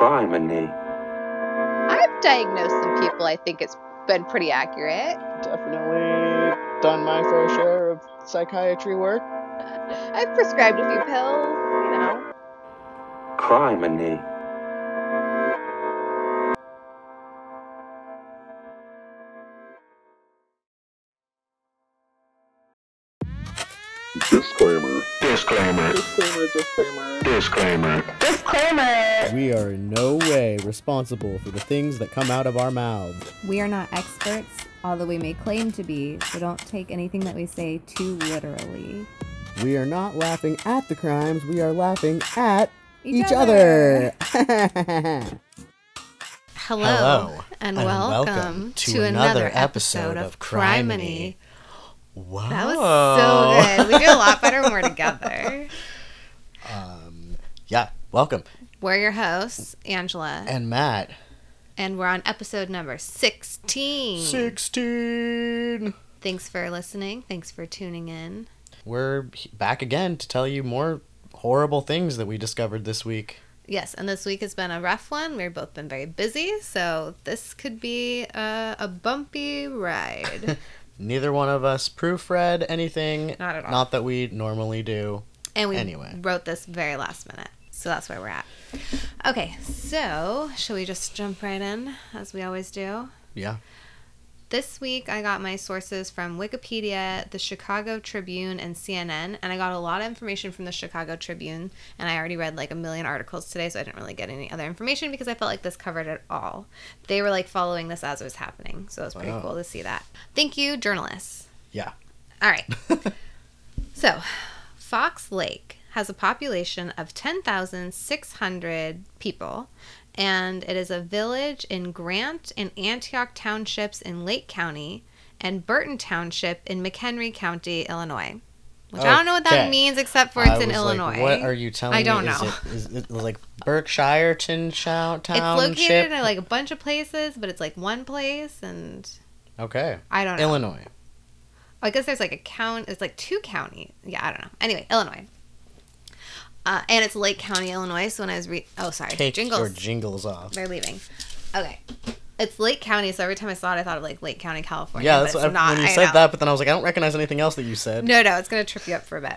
Criminy. I've diagnosed some people. I think it's been pretty accurate. Definitely done my fair share of psychiatry work. I've prescribed a few pills. You know. Criminy. Disclaimer. Disclaimer. Disclaimer, disclaimer. Disclaimer. Disclaimer. We are in no way responsible for the things that come out of our mouths. We are not experts, although we may claim to be, so don't take anything that we say too literally. We are not laughing at the crimes, we are laughing at each, other. Hello, Hello, and, and welcome, welcome to, to another, another episode episode of of Criminy. Criminy. Wow. That was so good. We do a lot better when we're together. Um, yeah, welcome. We're your hosts, Angela, And Matt. and we're on episode number 16. 16. Thanks for listening. Thanks for tuning in. We're back again to tell you more horrible things that we discovered this week. Yes, and this week has been a rough one. We've both been very busy, so this could be a, a bumpy ride. Neither one of us proofread anything. Not at all. Not that we normally do. And we Anyway. wrote this very last minute. So that's where we're at. Okay, so shall we just jump right in as we always do? Yeah. This week I got my sources from Wikipedia, the Chicago Tribune, and CNN, and I got a lot of information from the Chicago Tribune, and I already read like a million articles today, so I didn't really get any other information because I felt like this covered it all. They were like following this as it was happening, so it was pretty cool to see that. Thank you, journalists. Yeah. All right. so, Fox Lake has a population of 10,600 people, and it is a village in Grant and Antioch townships in Lake County and Burton Township in McHenry County, Illinois. Which I don't know what that means except for it's I in Illinois. Like, what are you telling me? I don't me? know. Is it, is it like Berkshire Town it's Township? located in like a bunch of places, but it's like one place, and Okay. I don't know. Illinois. I guess there's like a count. It's like two county. Yeah, I don't know. Anyway, Illinois. Uh, and it's Lake County, Illinois. So when I was re oh sorry, Take jingles. your jingles off. They're leaving. Okay, it's Lake County. So every time I saw it, I thought of like Lake County, California. Yeah, but that's it's what I, not. when you I said know. that, but then I was like, I don't recognize anything else that you said. No, no, it's gonna trip you up for a bit.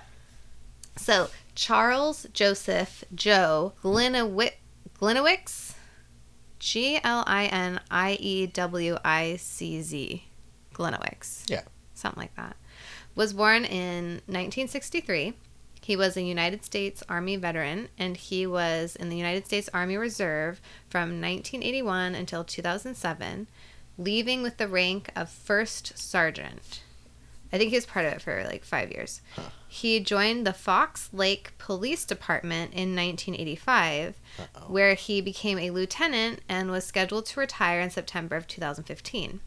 So Charles Joseph Joe Glinowick Gliniewicz, G L I N I E W I C Z, Gliniewicz. Yeah. something like that. Was born in 1963. He was a United States Army veteran and he was in the United States Army Reserve from 1981 until 2007, leaving with the rank of First Sergeant. I think he was part of it for like five years. He joined the Fox Lake Police Department in 1985, where he became a lieutenant and was scheduled to retire in September of 2015.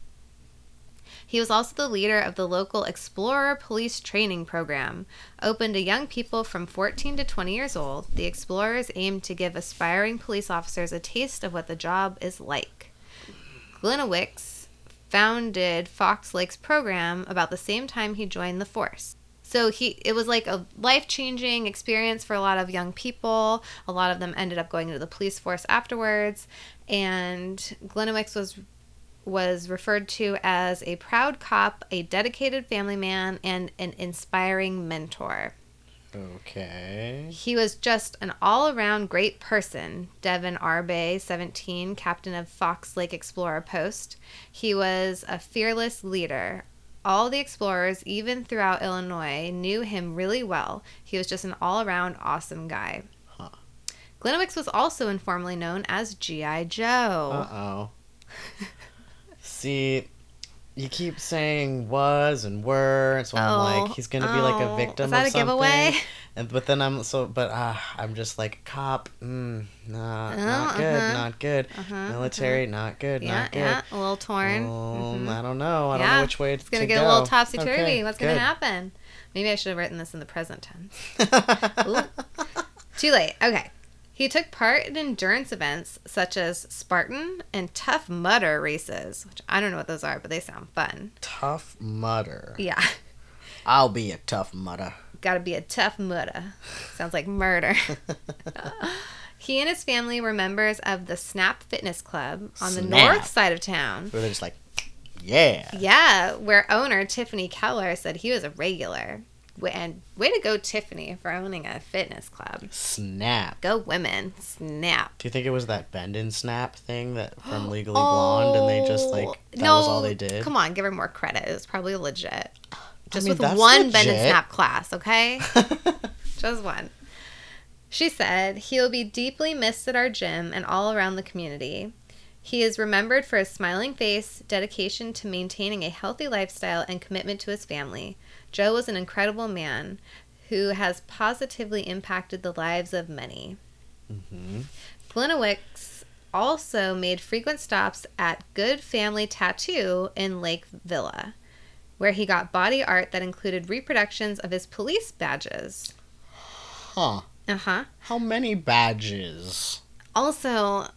He was also the leader of the local Explorer Police Training Program, open to young people from 14 to 20 years old. The Explorers aim to give aspiring police officers a taste of what the job is like. Gliniewicz founded Fox Lake's program about the same time he joined the force. So he it was like a life-changing experience for a lot of young people. A lot of them ended up going into the police force afterwards, and Gliniewicz was was referred to as a proud cop, a dedicated family man, and an inspiring mentor. Okay. He was just an all around great person. Devin Arbe, 17, captain of Fox Lake Explorer Post. He was a fearless leader. All the explorers, even throughout Illinois, knew him really well. He was just an all around awesome guy. Huh. Was also informally known as G.I. Joe. Uh oh. See, you keep saying was and were, so I'm Oh, like, he's gonna be like a oh. victim Is that of a something. giveaway? And but then I'm so, but uh, I'm just like cop. Mm, nah, Oh, not good, uh-huh. not good. Uh-huh, Military, not good, yeah, not good. yeah, a little torn. Mhm. I don't know. I don't Yeah, know which way It's gonna to get go. a little topsy turvy. Okay, What's gonna happen? Maybe I should have written this in the present tense. Too late. Okay. He took part in endurance events such as Spartan and Tough Mudder races, which I don't know what those are, but they sound fun. tough mudder. Yeah. I'll be a tough mudder. Gotta be a tough mudder. Sounds like murder. He and his family were members of the Snap Fitness Club on the north side of town. Where they're just like, yeah. Yeah, where owner Tiffany Keller said he was a regular. And way to go, Tiffany, for owning a fitness club. Snap. Go women. Snap. Do you think it was that bend and snap thing that from Legally Blonde, and they just like that oh, was all they did? Oh, Come on, give her more credit. It was probably legit. Just mean, with one bend and snap class, okay? Just one. She said, He will be deeply missed at our gym and all around the community. He is remembered for his smiling face, dedication to maintaining a healthy lifestyle, and commitment to his family. Joe was an incredible man who has positively impacted the lives of many. Mhm. Gliniewicz also made frequent stops at Good Family Tattoo in Lake Villa, where he got body art that included reproductions of his police badges. Huh. Uh huh. How many badges? Also,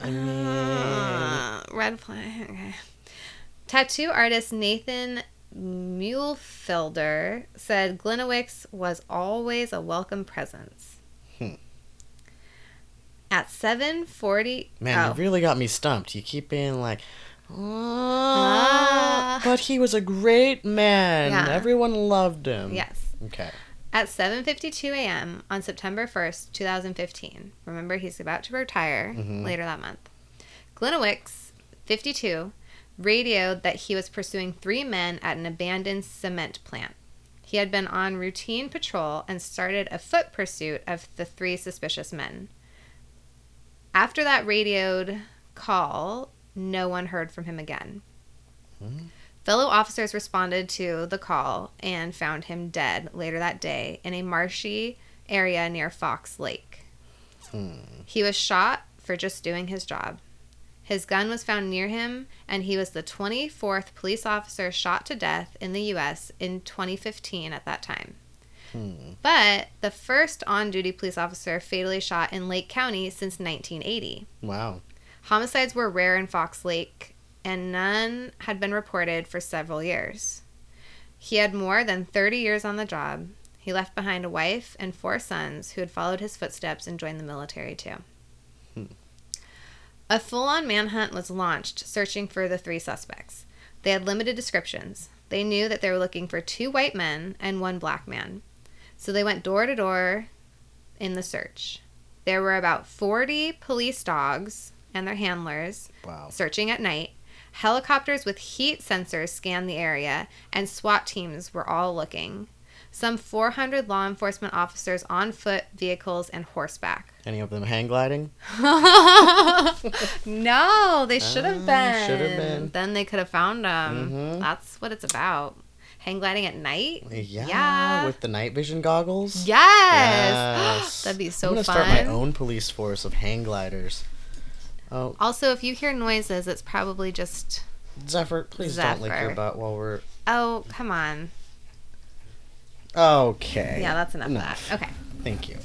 I mean, uh, red flag. Okay. Tattoo artist Nathan Mulefelder said Gliniewicz was always a welcome presence. Hmm. At 7:40, man, oh. you really got me stumped. You keep being like, Ah. but he was a great man. Yeah. Everyone loved him. yes. Okay. At 7:52 a.m. on September 1st, 2015. Remember he's about to retire Mhm. later that month. Gliniewicz, 52, radioed that he was pursuing three men at an abandoned cement plant. He had been on routine patrol and started a foot pursuit of the three suspicious men. After that radioed call, no one heard from him again. Hmm. Fellow officers responded to the call and found him dead later that day in a marshy area near Fox Lake. Hmm. He was shot for just doing his job. His gun was found near him, and he was the 24th police officer shot to death in the U.S. in 2015 at that time. Hmm. But the first on duty police officer fatally shot in Lake County since 1980. Wow. Homicides were rare in Fox Lake, and none had been reported for several years. He had more than 30 years on the job. He left behind a wife and four sons who had followed his footsteps and joined the military too. Hmm. A full on manhunt was launched searching for the three suspects. They had limited descriptions. They knew that they were looking for two white men and one black man. So they went door to door in the search. There were about 40 police dogs and their handlers Wow. searching at night. Helicopters with heat sensors scanned the area, and SWAT teams were all looking. Some 400 law enforcement officers on foot, vehicles, and horseback. Any of them hang gliding? no, they should have Ah, been. should have been. Then they could have found them. Mhm. That's what it's about. Hang gliding at night? Yeah. Yeah. With the night vision goggles. Yes. Yes. That'd be so I'm gonna fun. start my own police force of hang gliders. Oh, Also, if you hear noises, it's probably just. Zephyr, please don't lick your butt while we're. Oh, come on. Okay. Yeah, that's enough, Enough. of that. Okay. Thank you.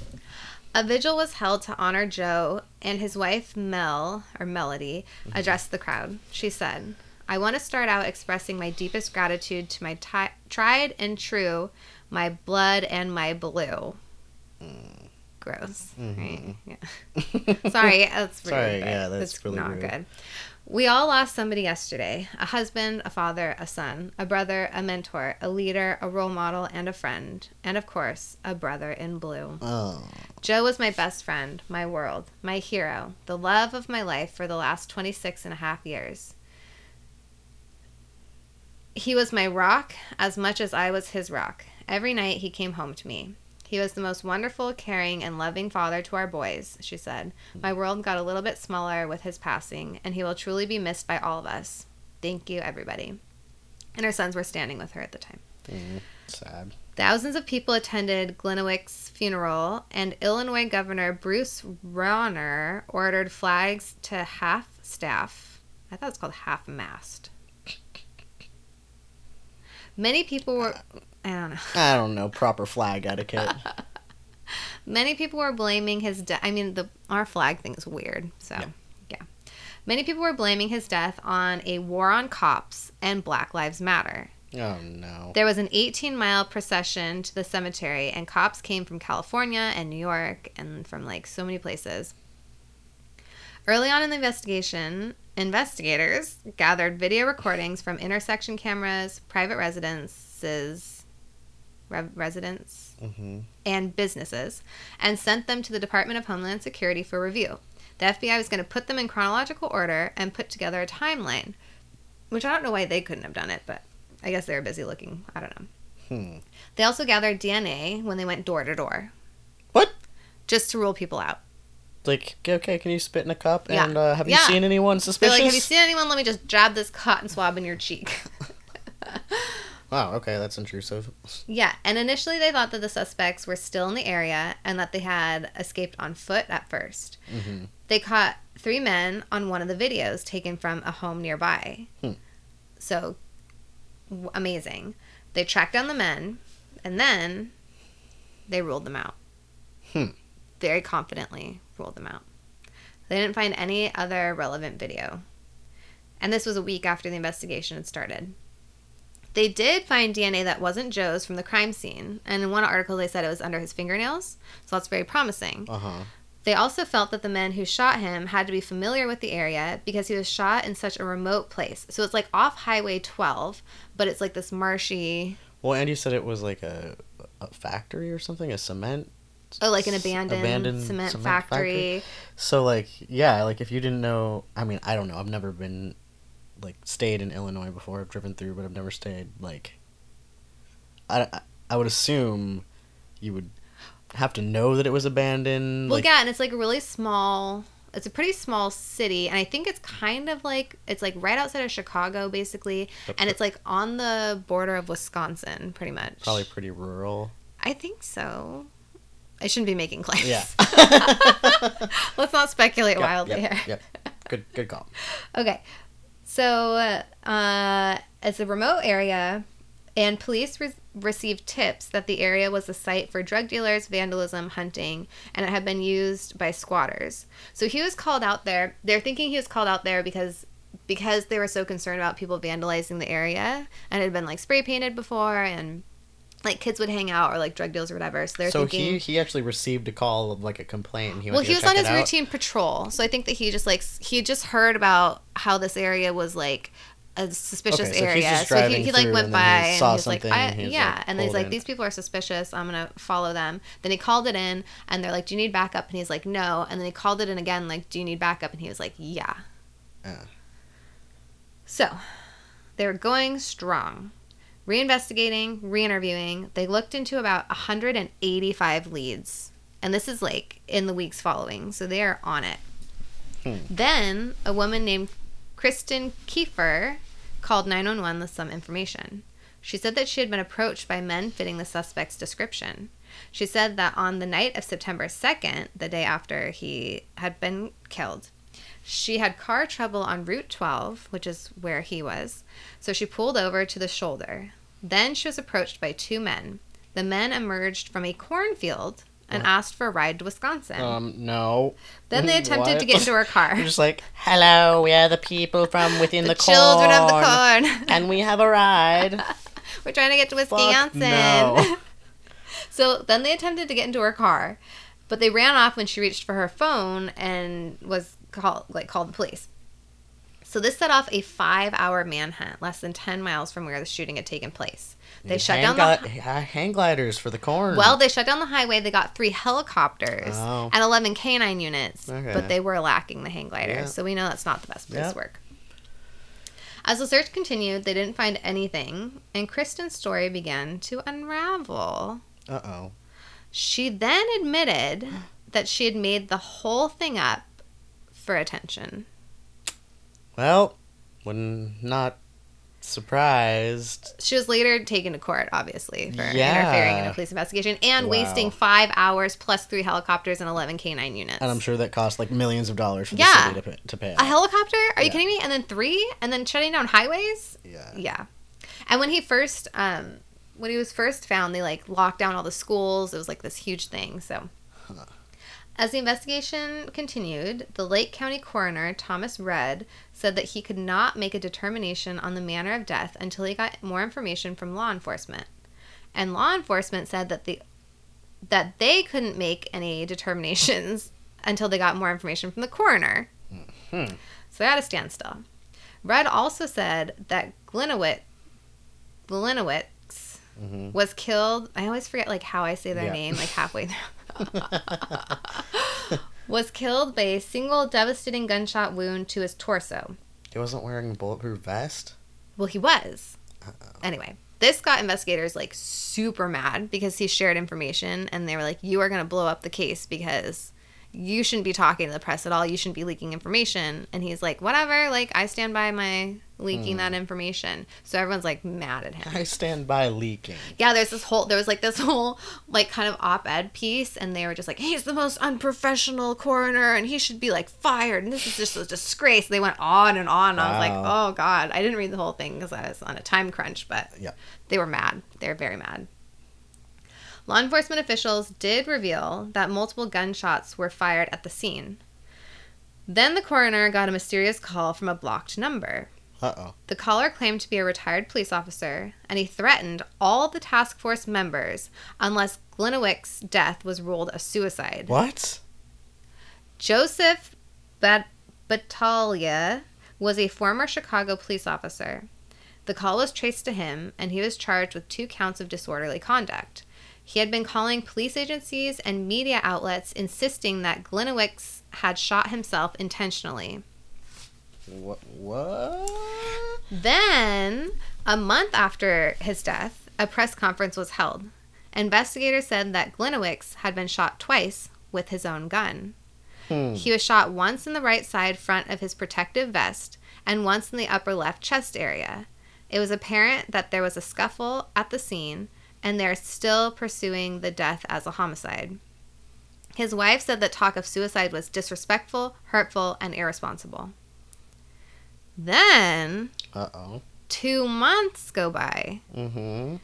A vigil was held to honor Joe, and his wife Mel, or Melody, mm-hmm. addressed the crowd. She said, I want to start out expressing my deepest gratitude to my ti- tried and true, my blood and my blue. Gross. Mm-hmm. Right? Yeah. Sorry, that's really Sorry, bad. yeah, that's really not rude. good. We all lost somebody yesterday a husband, a father, a son, a brother, a mentor, a leader, a role model, and a friend. And of course, a brother in blue. Oh. Joe was my best friend, my world, my hero, the love of my life for the last 26 and a half years. He was my rock as much as I was his rock. Every night he came home to me. He was the most wonderful, caring, and loving father to our boys, she said. My world got a little bit smaller with his passing, and he will truly be missed by all of us. Thank you, everybody. And her sons were standing with her at the time. Mm, sad. Thousands of people attended Glenowick's funeral, and Illinois Governor Bruce Rauner ordered flags to half staff. I thought it's called half mast. Many people were. I don't know. I don't know proper flag etiquette. Many people were blaming his death. I mean, the our flag thing is weird. So, Yeah. yeah. Many people were blaming his death on a war on cops and Black Lives Matter. Oh no. There was an 18 mile procession to the cemetery, and cops came from California and New York and from like so many places. Early on in the investigation, investigators gathered video recordings from intersection cameras, private residences, re- residents, hmm and businesses, and sent them to the Department of Homeland Security for review. The FBI was going to put them in chronological order and put together a timeline, which I don't know why they couldn't have done it, but I guess they were busy looking. I don't know. Hmm. They also gathered DNA when they went door to door, What? just to rule people out. Like, okay, can you spit in a cup? Yeah. And uh, have you Yeah. seen anyone They're suspicious? like, "Have you seen anyone? Let me just jab this cotton swab in your cheek." Wow. Okay, that's intrusive. yeah, and initially they thought that the suspects were still in the area and that they had escaped on foot at first. hmm They caught three men on one of the videos taken from a home nearby. Hmm. So w- amazing. They tracked down the men and then they ruled them out. Hmm. Very confidently ruled them out. They didn't find any other relevant video. And this was a week after the investigation had started. They did find DNA that wasn't Joe's from the crime scene, and in one article they said it was under his fingernails, so that's very promising. Uh huh. They also felt that the men who shot him had to be familiar with the area because he was shot in such a remote place. So it's like off Highway 12, but it's like this marshy, Well, and you said it was like a, a factory or something, a cement. oh, like an s- abandoned, cement, factory. So like, yeah, like if you didn't know, I mean, I don't know. I've never been like stayed in Illinois before. I've driven through, but I've never stayed. Like, I I- would assume you would have to know that it was abandoned. Well, like, yeah, and it's like a really small. It's a pretty small city, and I think it's kind of like it's like right outside of Chicago, basically, and it's like on the border of Wisconsin, pretty much. probably pretty rural. I think so. I shouldn't be making claims. Yeah. Let's not speculate Yep, wildly yep, here. Yep. Good. Good call. Okay. So, uh, a remote area, and police re- received tips that the area was a site for drug dealers, vandalism, hunting, and it had been used by squatters. So he was called out there. They're thinking he was called out there because because they were so concerned about people vandalizing the area, and it had been like spray painted before, and like kids would hang out or like drug deals or whatever. So they're So thinking. he he actually received a call of like a complaint. And he well, he was on his out. routine patrol, so I think that he just like he just heard about how this area was like a suspicious Okay, so area. So he, he like went by and he was like, I, and he was, yeah, like, and then he's like, in. these people are suspicious. I'm gonna follow them. Then he called it in, and they're like, do you need backup? And he's like, no. And then he called it in again, like, do you need backup? And he was like, yeah. Yeah. So they were going strong. Reinvestigating, re-interviewing, they looked into about 185 leads. And this is like in the weeks following, so they are on it. Hmm. Then a woman named Kristen Kiefer called 911 with some information. She said that she had been approached by men fitting the suspect's description. She said that on the night of September 2nd, the day after he had been killed, she had car trouble on Route 12, which is where he was. So she pulled over to the shoulder. Then she was approached by two men. The men emerged from a cornfield and asked for a ride to Wisconsin. Um. No. then they attempted What? to get into her car. You're just like, hello, we are the people from within the, the children of the corn, corn. and we have a ride. We're trying to get to Fuck Wisconsin. no. so then they attempted to get into her car, but they ran off when she reached for her phone and was called like called the police. So this set off a five-hour manhunt, less than ten miles from where the shooting had taken place. They shut down the ha- hang gliders for the corn. well, they shut down the highway. They got three helicopters Oh. and 11 canine units, Okay. but they were lacking the hang gliders. Yeah. So we know that's not the best place to work. As the search continued, they didn't find anything, and Kristen's story began to unravel. Uh oh. She then admitted that she had made the whole thing up for attention. Well, when not surprised. She was later taken to court, obviously, for Yeah. interfering in a police investigation and Wow. wasting five hours plus three helicopters and 11 canine units. And I'm sure that cost like millions of dollars for Yeah. the city to pay, to pay A helicopter? Are you kidding me? And then three? And then shutting down highways? yeah. Yeah. And when he first, um, when he was first found, they like locked down all the schools. It was like this huge thing. So, As the investigation continued, the Lake County coroner, Thomas Rudd, said that he could not make a determination on the manner of death until he got more information from law enforcement. And law enforcement said that the that they couldn't make any determinations until they got more information from the coroner. Mhm. So they had a standstill. Rudd also said that Glenowitz, Glenowitz Mhm. was killed. I always forget like how I say their Yeah. name, like halfway through. was killed by a single devastating gunshot wound to his torso. He wasn't wearing a bulletproof vest. Well, he was. Anyway, this got investigators like super mad because he shared information and they were like, You are going to blow up the case because you shouldn't be talking to the press at all. You shouldn't be leaking information. And he's like, Whatever, like, I stand by my leaking that hmm. information. So everyone's like mad at him. I stand by leaking. Yeah, there's this whole there was like this whole like kind of op-ed piece and they were just like he's the most unprofessional coroner and he should be like fired and this is just a disgrace. They went on and on. And I was like, "Oh god, I didn't read the whole thing because I was on a time crunch, but Yeah. they were mad. They were very mad. Law enforcement officials did reveal that multiple gunshots were fired at the scene. Then the coroner got a mysterious call from a blocked number. Uh oh. The caller claimed to be a retired police officer, and he threatened all the task force members unless Glenowick's death was ruled a suicide. What? Joseph Bat- Battaglia was a former Chicago police officer. The call was traced to him, and he was charged with two counts of disorderly conduct. He had been calling police agencies and media outlets insisting that Gliniewicz had shot himself intentionally. What? What? Then, a month after his death, a press conference was held. Investigators said that Gliniewicz had been shot twice with his own gun. Hmm. He was shot once in the right side front of his protective vest and once in the upper left chest area. It was apparent that there was a scuffle at the scene, and they're still pursuing the death as a homicide. His wife said that talk of suicide was disrespectful, hurtful, and irresponsible. Then, Uh oh. two months go by. Mm-hmm.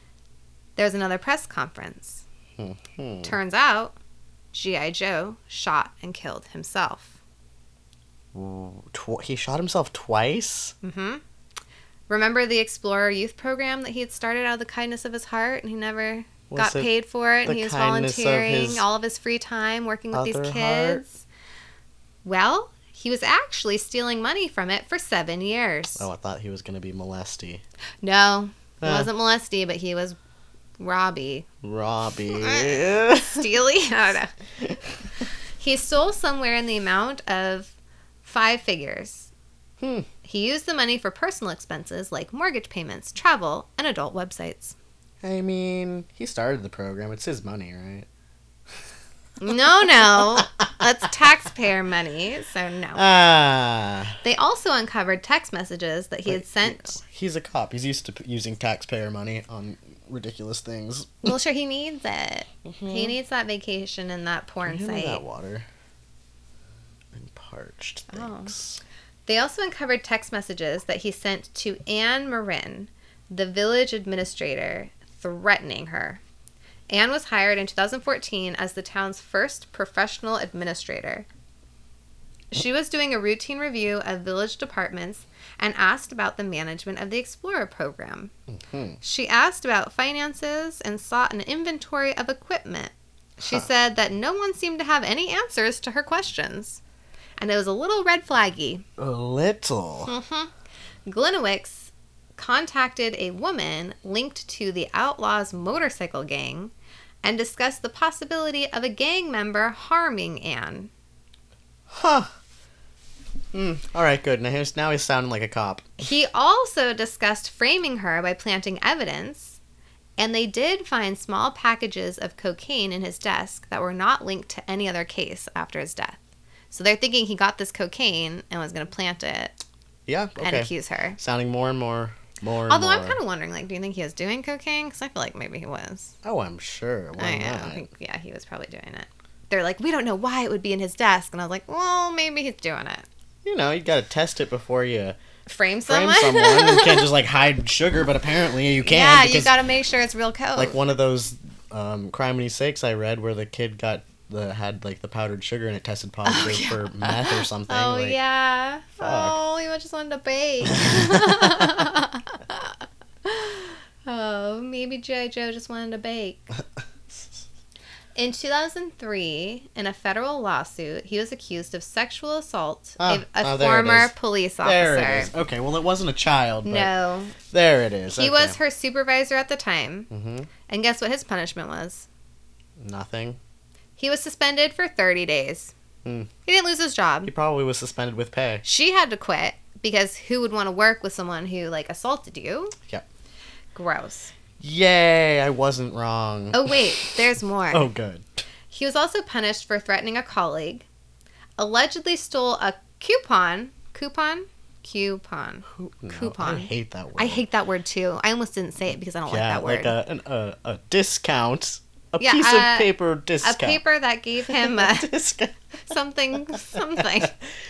There's another press conference. Mm-hmm. Turns out, G.I. Joe shot and killed himself. Tw- he shot himself twice. Mm hmm Remember the Explorer Youth Program that he had started out of the kindness of his heart and he never Was got paid for it and he was kindness of volunteering all of his free time working with these kids? Well, he was actually stealing money from it for seven years. Oh, I thought he was gonna be molesty. No, he Uh. wasn't molesty, but he was Robbie. Robbie. Steely? I don't know. he stole somewhere in the amount of five figures. Hmm. He used the money for personal expenses like mortgage payments, travel, and adult websites. I mean, he started the program. It's his money, right? No, no. That's taxpayer money, so no. Ah. They also uncovered text messages that he had sent. He's a cop. He's used to using taxpayer money on ridiculous things. Well, sure, he needs it. He needs that vacation and that porn Give me site. that water. And parched. Oh. They also uncovered text messages that he sent to Anne Marrin, the village administrator, threatening her. Anne was hired in 2014 as the town's first professional administrator. She was doing a routine review of village departments and asked about the management of the Explorer program. Mhm. She asked about finances and sought an inventory of equipment. She Huh. said that no one seemed to have any answers to her questions. And it was a little red flaggy. A little. Mm-hmm. Gliniewicz contacted a woman linked to the Outlaws motorcycle gang and discussed the possibility of a gang member harming Anne. Huh. Hmm. All right. Good. Now he's now he's sounding like a cop. He also discussed framing her by planting evidence, and they did find small packages of cocaine in his desk that were not linked to any other case after his death. So they're thinking he got this cocaine and was going to plant it Yeah. and accuse her. Sounding more and more, more. Although I'm kind of wondering, like, do you think he was doing cocaine? Because I feel like maybe he was. Oh, I'm sure. Why I, not? think, yeah, he was probably doing it. They're like, we don't know why it would be in his desk, and I was like, well, maybe he's doing it. You know, you gotta test it before you Frame someone. frame someone. you can't just like hide sugar, but apparently you can. yeah, you got to make sure it's real coke. like one of those um, Crime and Sakes I read where the kid got the had like the powdered sugar and it tested positive for meth or something. Oh like, yeah. fuck. Oh, he just wanted to bake. oh, maybe GI Joe just wanted to bake. In 2003, in a federal lawsuit, he was accused of sexual assault Ah, of a oh, former police officer. There it is. Okay, well it wasn't a child, but No, there it is. he was her supervisor at the time. hmm And guess what his punishment was? Nothing. He was suspended for 30 days. Hmm. He didn't lose his job. He probably was suspended with pay. She had to quit because who would want to work with someone who like assaulted you? Yep. Gross. Yay! I wasn't wrong. Oh wait, there's more. Oh, good. He was also punished for threatening a colleague, allegedly stole a coupon, coupon, coupon. Who- no, Coupon. I hate that word. I hate that word too. I almost didn't say it because I don't yeah, like that word. like a, an, a a discount, a Yeah, piece uh, of paper discount. a paper that gave him a discount. something something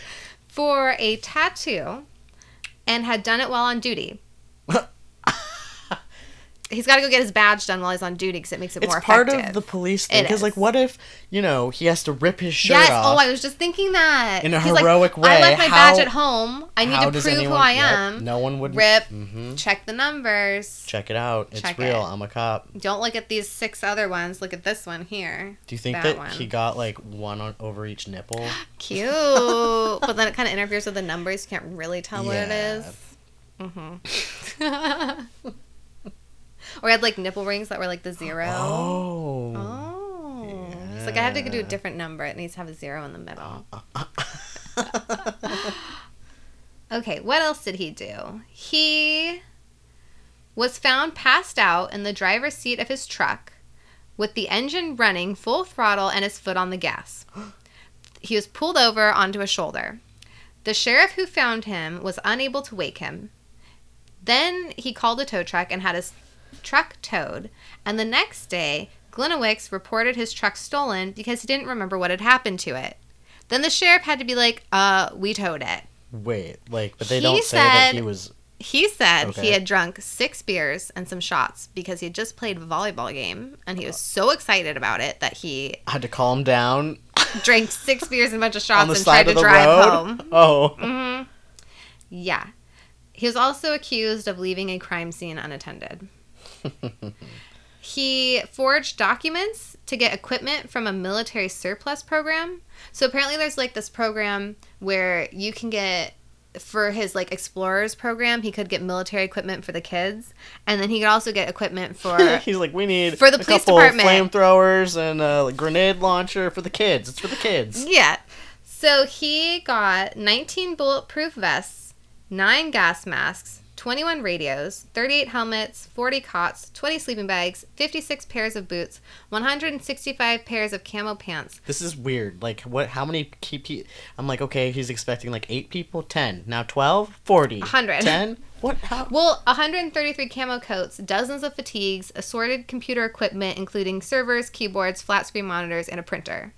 for a tattoo and had done it while on duty. He's got to go get his badge done while he's on duty because it makes it It's more part effective. of the police thing. Because, like, what if you know he has to rip his shirt yes. off? Oh, I was just thinking that. In a He's like, heroic I left my how- badge at home. I need to prove anyone- who I Yep, am. no one would Rip. hmm Check the numbers. Check it out. It's Check real. it. I'm a cop. Don't look at these six other ones. Look at this one here. Do you think That that, one. he got like one on, over each nipple? Cute. but then it kind of interferes with the numbers. You can't really tell what it is Mm-hmm. or had like nipple rings that were like the zero. Oh. Oh. It's like I have to do a different number. It needs to have a zero in the middle. Okay, what else did he do? He was found passed out in the driver's seat of his truck with the engine running full throttle and his foot on the gas. He was pulled over onto a shoulder. The sheriff who found him was unable to wake him. Then he called a tow truck and had his truck towed. And the next day, Gliniewicz reported his truck stolen because he didn't remember what had happened to it. Then the sheriff had to be like, uh, we towed it. Wait, like, but they He don't say that he was. He said Okay. he had drunk six beers and some shots because he had just played a volleyball game and he was so excited about it that he Had to calm down drank six beers and a bunch of shots and tried to drive road. home. Oh, Mm-hmm. Yeah. He was also accused of leaving a crime scene unattended. he forged documents to get equipment from a military surplus program. So apparently there's like this program where you can get for his like explorers program, he could get military equipment for the kids and then he could also get equipment for he's like, we need For the police department. flamethrowers and a grenade launcher for the kids. It's for the kids. Yeah. So he got 19 bulletproof vests, 9 gas masks, 21 radios, 38 helmets, 40 cots, 20 sleeping bags, 56 pairs of boots, 165 pairs of camo pants. This is weird. Like, what? How many keep? He, I'm like, okay, he's expecting like eight people, ten. Now 12, 40, 100. 10. What? How? Well, 133 camo coats, dozens of fatigues, assorted computer equipment including servers, keyboards, flat screen monitors, and a printer.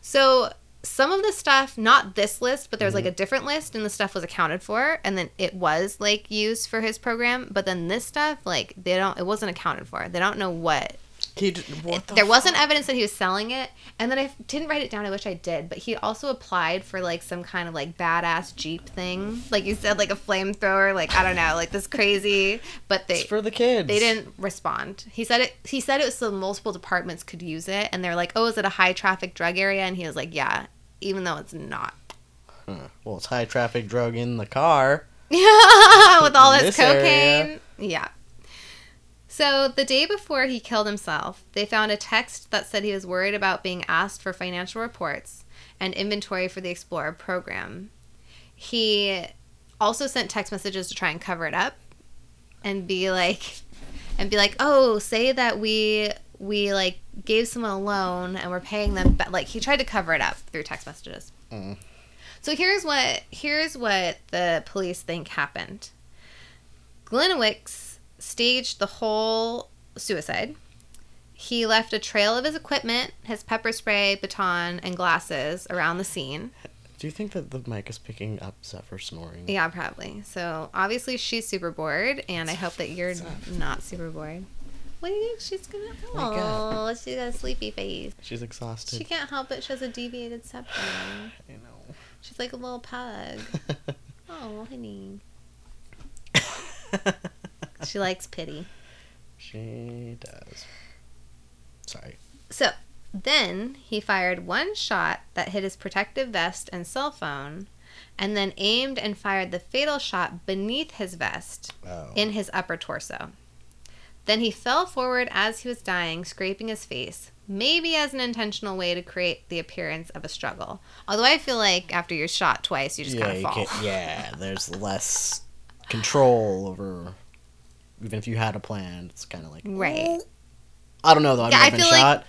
So some of the stuff, not this list, but there's like mm-hmm. a different list, and the stuff was accounted for, and then it was like used for his program. But then this stuff, like they don't, it wasn't accounted for. They don't know what. He, what the there wasn't evidence that he was selling it, and then I didn't write it down. I wish I did, but he also applied for like some kind of like badass Jeep thing, like you said, like a flamethrower, like I don't know, like this crazy. But they It's for the kids. they didn't respond. He said it. He said it was so multiple departments could use it, and they're like, "Oh, is it a high traffic drug area?" And he was like, "Yeah," even though it's not. Huh. Well, it's high traffic drug in the car. Yeah, with all this, this cocaine. area. Yeah. So the day before he killed himself, they found a text that said he was worried about being asked for financial reports and inventory for the Explorer program. He also sent text messages to try and cover it up and be like and be like, "Oh, say that we we like gave someone a loan and we're paying them ba-. like he tried to cover it up through text messages." Mm. So here's what here's what the police think happened. Gliniewicz staged the whole suicide. He left a trail of his equipment, his pepper spray, baton, and glasses around the scene. Do you think that the mic is picking up Zephyr snoring? Yeah, probably. So obviously she's super bored, and I hope that you're not super bored. What do you think she's gonna? Oh, she's got a sleepy face. She's exhausted. She can't help it. She has a deviated septum. I know. She's like a little pug. Oh, honey. She likes pity. she does. Sorry. So then he fired one shot that hit his protective vest and cell phone, and then aimed and fired the fatal shot beneath his vest Oh. in his upper torso. Then he fell forward as he was dying, scraping his face, maybe as an intentional way to create the appearance of a struggle. Although I feel like after you're shot twice, you just yeah, kind of fall. yeah. There's less control over. Even if you had a plan, it's kind of like Right. I don't know though. I've Yeah, never I been feel like-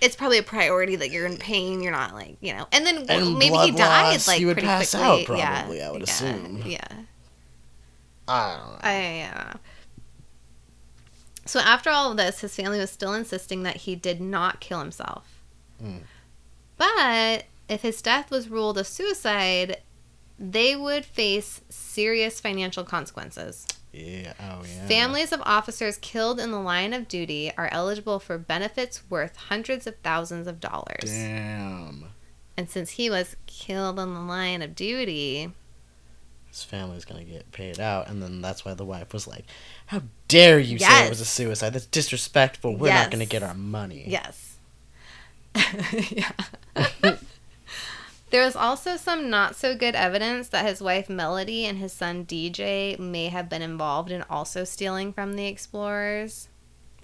It's probably a priority that you're in pain. You're not like you know, and then And maybe he died loss, like you would pretty pass quickly. out yeah, probably, I would yeah, assume. Yeah. I don't know. I, uh, so after all of this, his family was still insisting that he did not kill himself. Mm. But if his death was ruled a suicide, they would face serious financial consequences. Yeah. Oh yeah. Families of officers killed in the line of duty are eligible for benefits worth hundreds of thousands of dollars. Damn. And since he was killed on the line of duty, His family's gonna get paid out, and then that's why the wife was like, "How dare you say it was a suicide? That's disrespectful. We're not gonna get our money." Yes. yeah. there was also some not so good evidence that his wife Melody and his son DJ may have been involved in also stealing from the explorers.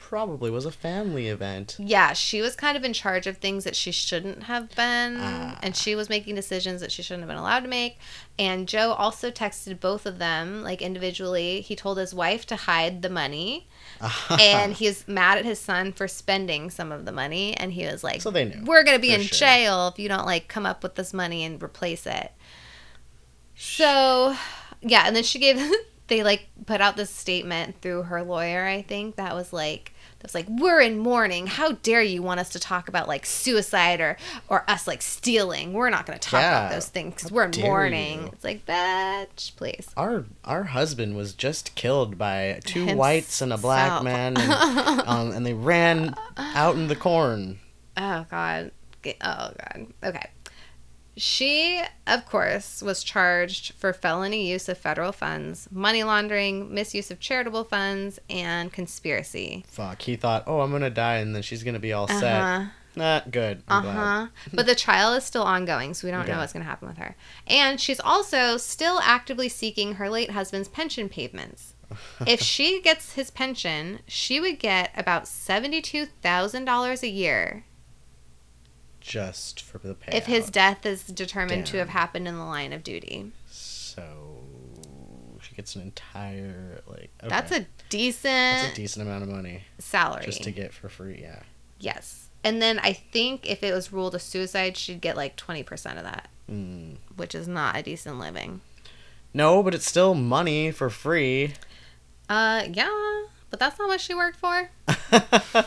Probably was a family event. Yeah, she was kind of in charge of things that she shouldn't have been, Ah. and she was making decisions that she shouldn't have been allowed to make. And Joe also texted both of them, like individually. He told his wife to hide the money, and he was mad at his son for spending some of the money and he was like So they knew, we're gonna be in sure. jail if you don't like come up with this money and replace it so yeah and then she gave they like put out this statement through her lawyer i think that was like that was like we're in mourning how dare you want us to talk about like suicide or or us like stealing we're not gonna talk about those things because we're in mourning you. it's like bitch please our our husband was just killed by two whites and a black man, and, um, and they ran out in the corn. Oh God. Oh God. Okay. She, of course, was charged for felony use of federal funds, money laundering, misuse of charitable funds, and conspiracy. Fuck. He thought, oh, I'm gonna die, and then she's gonna be all Uh set. Nah, good. Uh huh. But the trial is still ongoing, so we don't know what's going to happen with her. And she's also still actively seeking her late husband's pension payments. if she gets his pension, she would get about seventy-two thousand dollars a year Just for the payout. if his death is determined to have happened in the line of duty. So she gets an entire like. Okay. That's a decent That's a decent amount of money salary. just to get for free. Yeah. yes. And then I think if it was ruled a suicide, she'd get like 20% of that, Mm. which is not a decent living. No, but it's still money for free. Uh, yeah, but that's not what she worked for.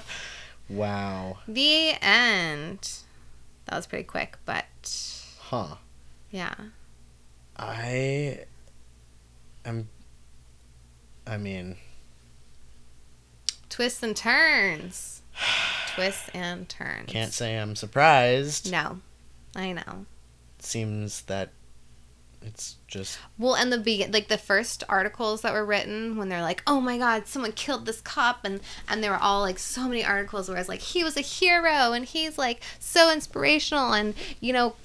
wow. The end. That was pretty quick, but Huh. yeah. I am. I mean, Twists and turns. Twists and turns. can't say I'm surprised. No, I know. Seems that it's just Well, and the be like the first articles that were written when they're like, "Oh my God, someone killed this cop," and and they were all like so many articles where it's like he was a hero and he's like so inspirational and you know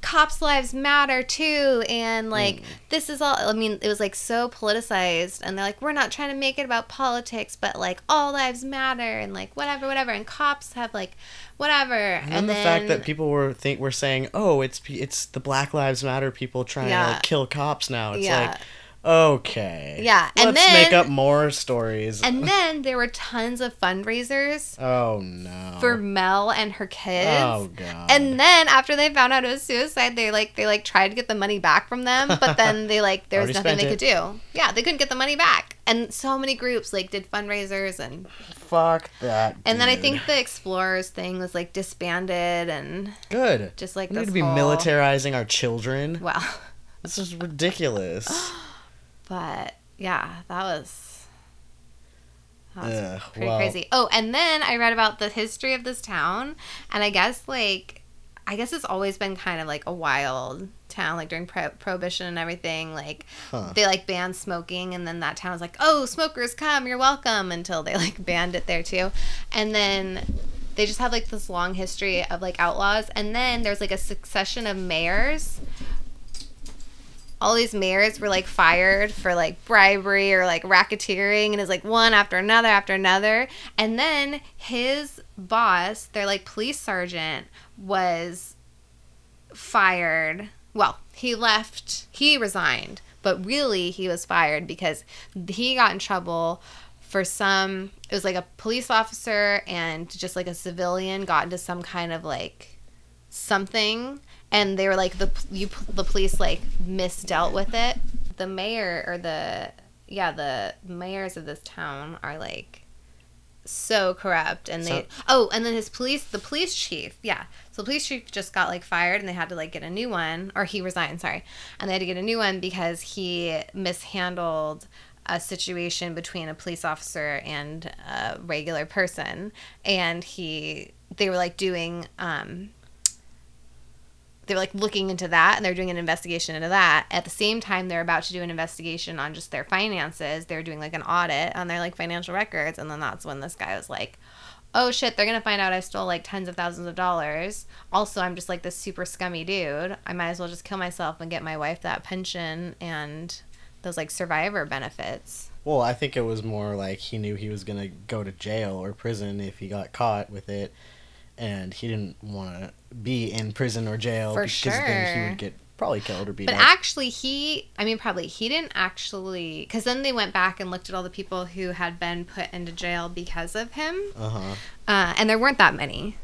cops lives matter too and like mm. this is all i mean it was like so politicized and they're like we're not trying to make it about politics but like all lives matter and like whatever whatever and cops have like whatever and, and, then the fact that people were think were saying, "Oh, it's it's the Black Lives Matter people trying Yeah. to like, kill cops now." It's Yeah. like, okay, Yeah, and let's make up more stories. and then there were tons of fundraisers oh no, for Mel and her kids. oh god, And then after they found out it was suicide, they like they like tried to get the money back from them, but then they like there was nothing they spent could do. Yeah, they couldn't get the money back. And so many groups like did fundraisers and fuck that. and then I think the explorers thing was like disbanded and good. just like We need to be whole- militarizing our children. Well, This is ridiculous. but yeah, that was pretty crazy. Oh, and then I read about the history of this town, and I guess like I guess it's always been kind of like a wild town, like during pro- prohibition and everything. Like Huh. they like banned smoking, and then that town was like, "Oh, smokers, come, you're welcome," until they like banned it there too, and then. They just have like this long history of like outlaws, and then there's like a succession of mayors all these mayors were like fired for like bribery or like racketeering and it's like one after another after another. And then his boss their like police sergeant was fired. Well he left he resigned but really he was fired because he got in trouble for some it was like a police officer and just like a civilian got into some kind of like something and they were like the you the police like misdealt with it. The mayor or the yeah the mayors of this town are like so corrupt and they So- oh and then his police the police chief yeah. So the police chief just got like fired and they had to like get a new one or he resigned sorry. And they had to get a new one because he mishandled a situation between a police officer and a regular person. And he they were like doing um they were like looking into that and they're doing an investigation into that. At the same time they're about to do an investigation on just their finances. They're doing like an audit on their like financial records. And then that's when this guy was like oh shit they're gonna find out i stole like tens of thousands of dollars. Also i'm just like this super scummy dude. I might as well just kill myself and get my wife that pension and those like survivor benefits. Well, I think it was more like he knew he was gonna go to jail or prison if he got caught with it, and he didn't want to be in prison or jail For because then he would get probably killed or beat But up. actually, he, I mean, probably, he didn't actually, because then they went back and looked at all the people who had been put into jail because of him. uh huh. Uh, and there weren't that many.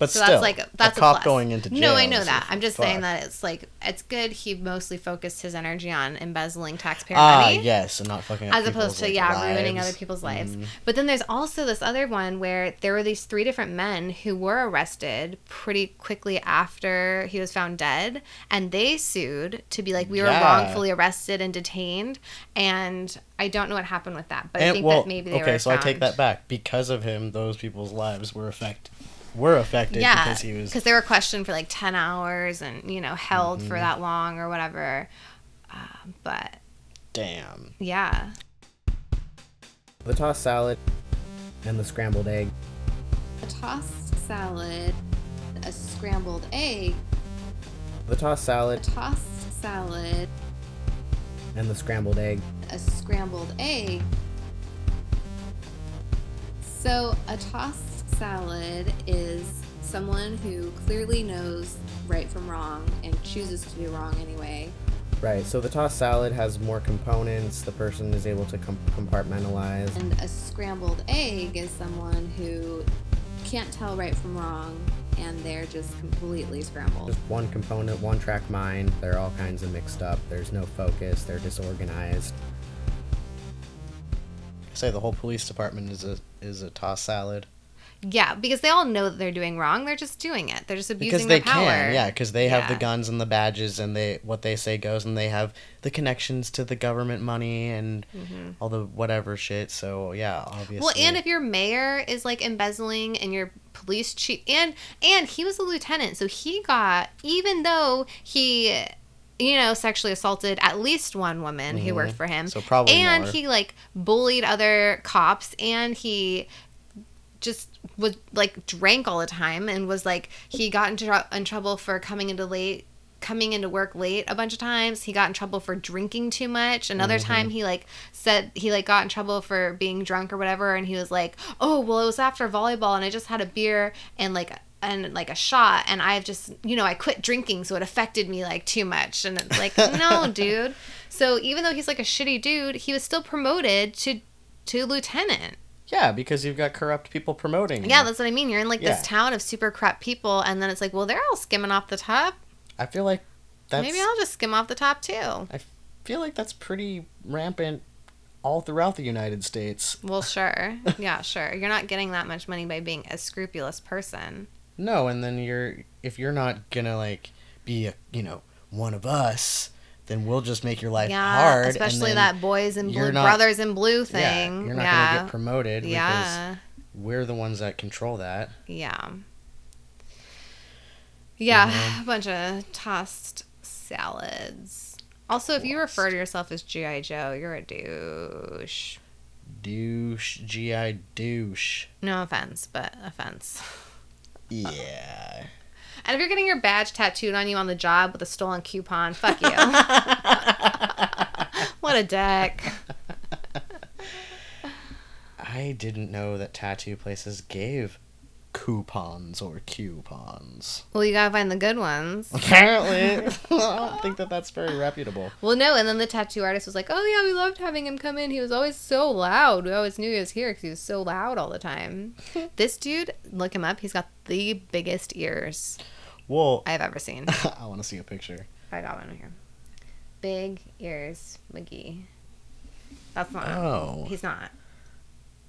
But So still, that's like, that's a a, cop plus. going into jail. No, I know that. I'm just fuck. saying that it's like, it's good he mostly focused his energy on embezzling taxpayer Ah, money. yes, and not fucking As opposed to, like, yeah, ruining other people's lives. Mhm. But then there's also this other one where there were these three different men who were arrested pretty quickly after he was found dead. And they sued to be like, we were Yeah. wrongfully arrested and detained. And I don't know what happened with that. But I think well, that maybe they were okay, so I take that back. Because of him, those people's lives were affected. Were affected Yeah, because he was. because they were questioned for like 10 hours and, you know, held Mm-hmm. for that long or whatever. Uh, but Damn. yeah. The tossed salad and the scrambled egg. A tossed salad, a scrambled egg, The tossed a salad tossed salad, and the scrambled egg. a scrambled egg. So, a tossed salad is someone who clearly knows right from wrong and chooses to do wrong anyway. Right. So the tossed salad has more components. The person is able to com- compartmentalize. And a scrambled egg is someone who can't tell right from wrong and they're just completely scrambled. Just one component, one track mind. They're all kinds of mixed up. There's no focus. They're disorganized. Say the whole police department is a is a toss salad Yeah, because they all know that they're doing wrong. They're just doing it. They're just abusing because they their power. can. Yeah, because they have the guns and the badges and they what they say goes and they have the connections to the government money and all the whatever shit. So yeah, obviously. Mm-hmm. Well, and if your mayor is like embezzling and your police chief and and he was a lieutenant, so he got even though he you know sexually assaulted at least one woman who worked for him. Mm-hmm. So probably and more. he like bullied other cops and he just was like drank all the time and was like he got into tr- in trouble for coming into late coming into work late a bunch of times. He got in trouble for drinking too much. Another Mm-hmm. time he like said he like got in trouble for being drunk or whatever and he was like oh well it was after volleyball and i just had a beer and like and like a shot and i've just you know i quit drinking so it affected me like too much. And it's like no dude. So even though he's like a shitty dude he was still promoted to to lieutenant yeah, because you've got corrupt people promoting. yeah, that's what I mean. You're in like Yeah. this town of super corrupt people, and then it's like, well, they're all skimming off the top. I feel like that's. Maybe I'll just skim off the top too. I feel like that's pretty rampant all throughout the United States. Well, sure. Yeah, sure. You're not getting that much money by being a scrupulous person. No, and then you're if you're not gonna like be a you know one of us, then we'll just make your life yeah, hard. especially that boys and blue, not- brothers in blue Yeah, thing. you're not yeah, gonna get promoted yeah, because we're the ones that control that. yeah, yeah. Mhm. A bunch of tossed salads. Also, if you refer to yourself as GI Joe, you're a douche. Douche, GI douche. No offense, but offense. Yeah. And if you're getting your badge tattooed on you on the job with a stolen coupon, fuck you. what a dick. I didn't know that tattoo places gave coupons or coupons. Well, you gotta find the good ones. Apparently, I don't think that that's very reputable. Well, no, and then the tattoo artist was like, "Oh yeah, we loved having him come in. He was always so loud. We always knew he was here because he was so loud all the time." this dude, look him up. He's got the biggest ears Well, I've ever seen. I want to see a picture. I got one here. Big ears, McGee. That's not. Oh. He's not.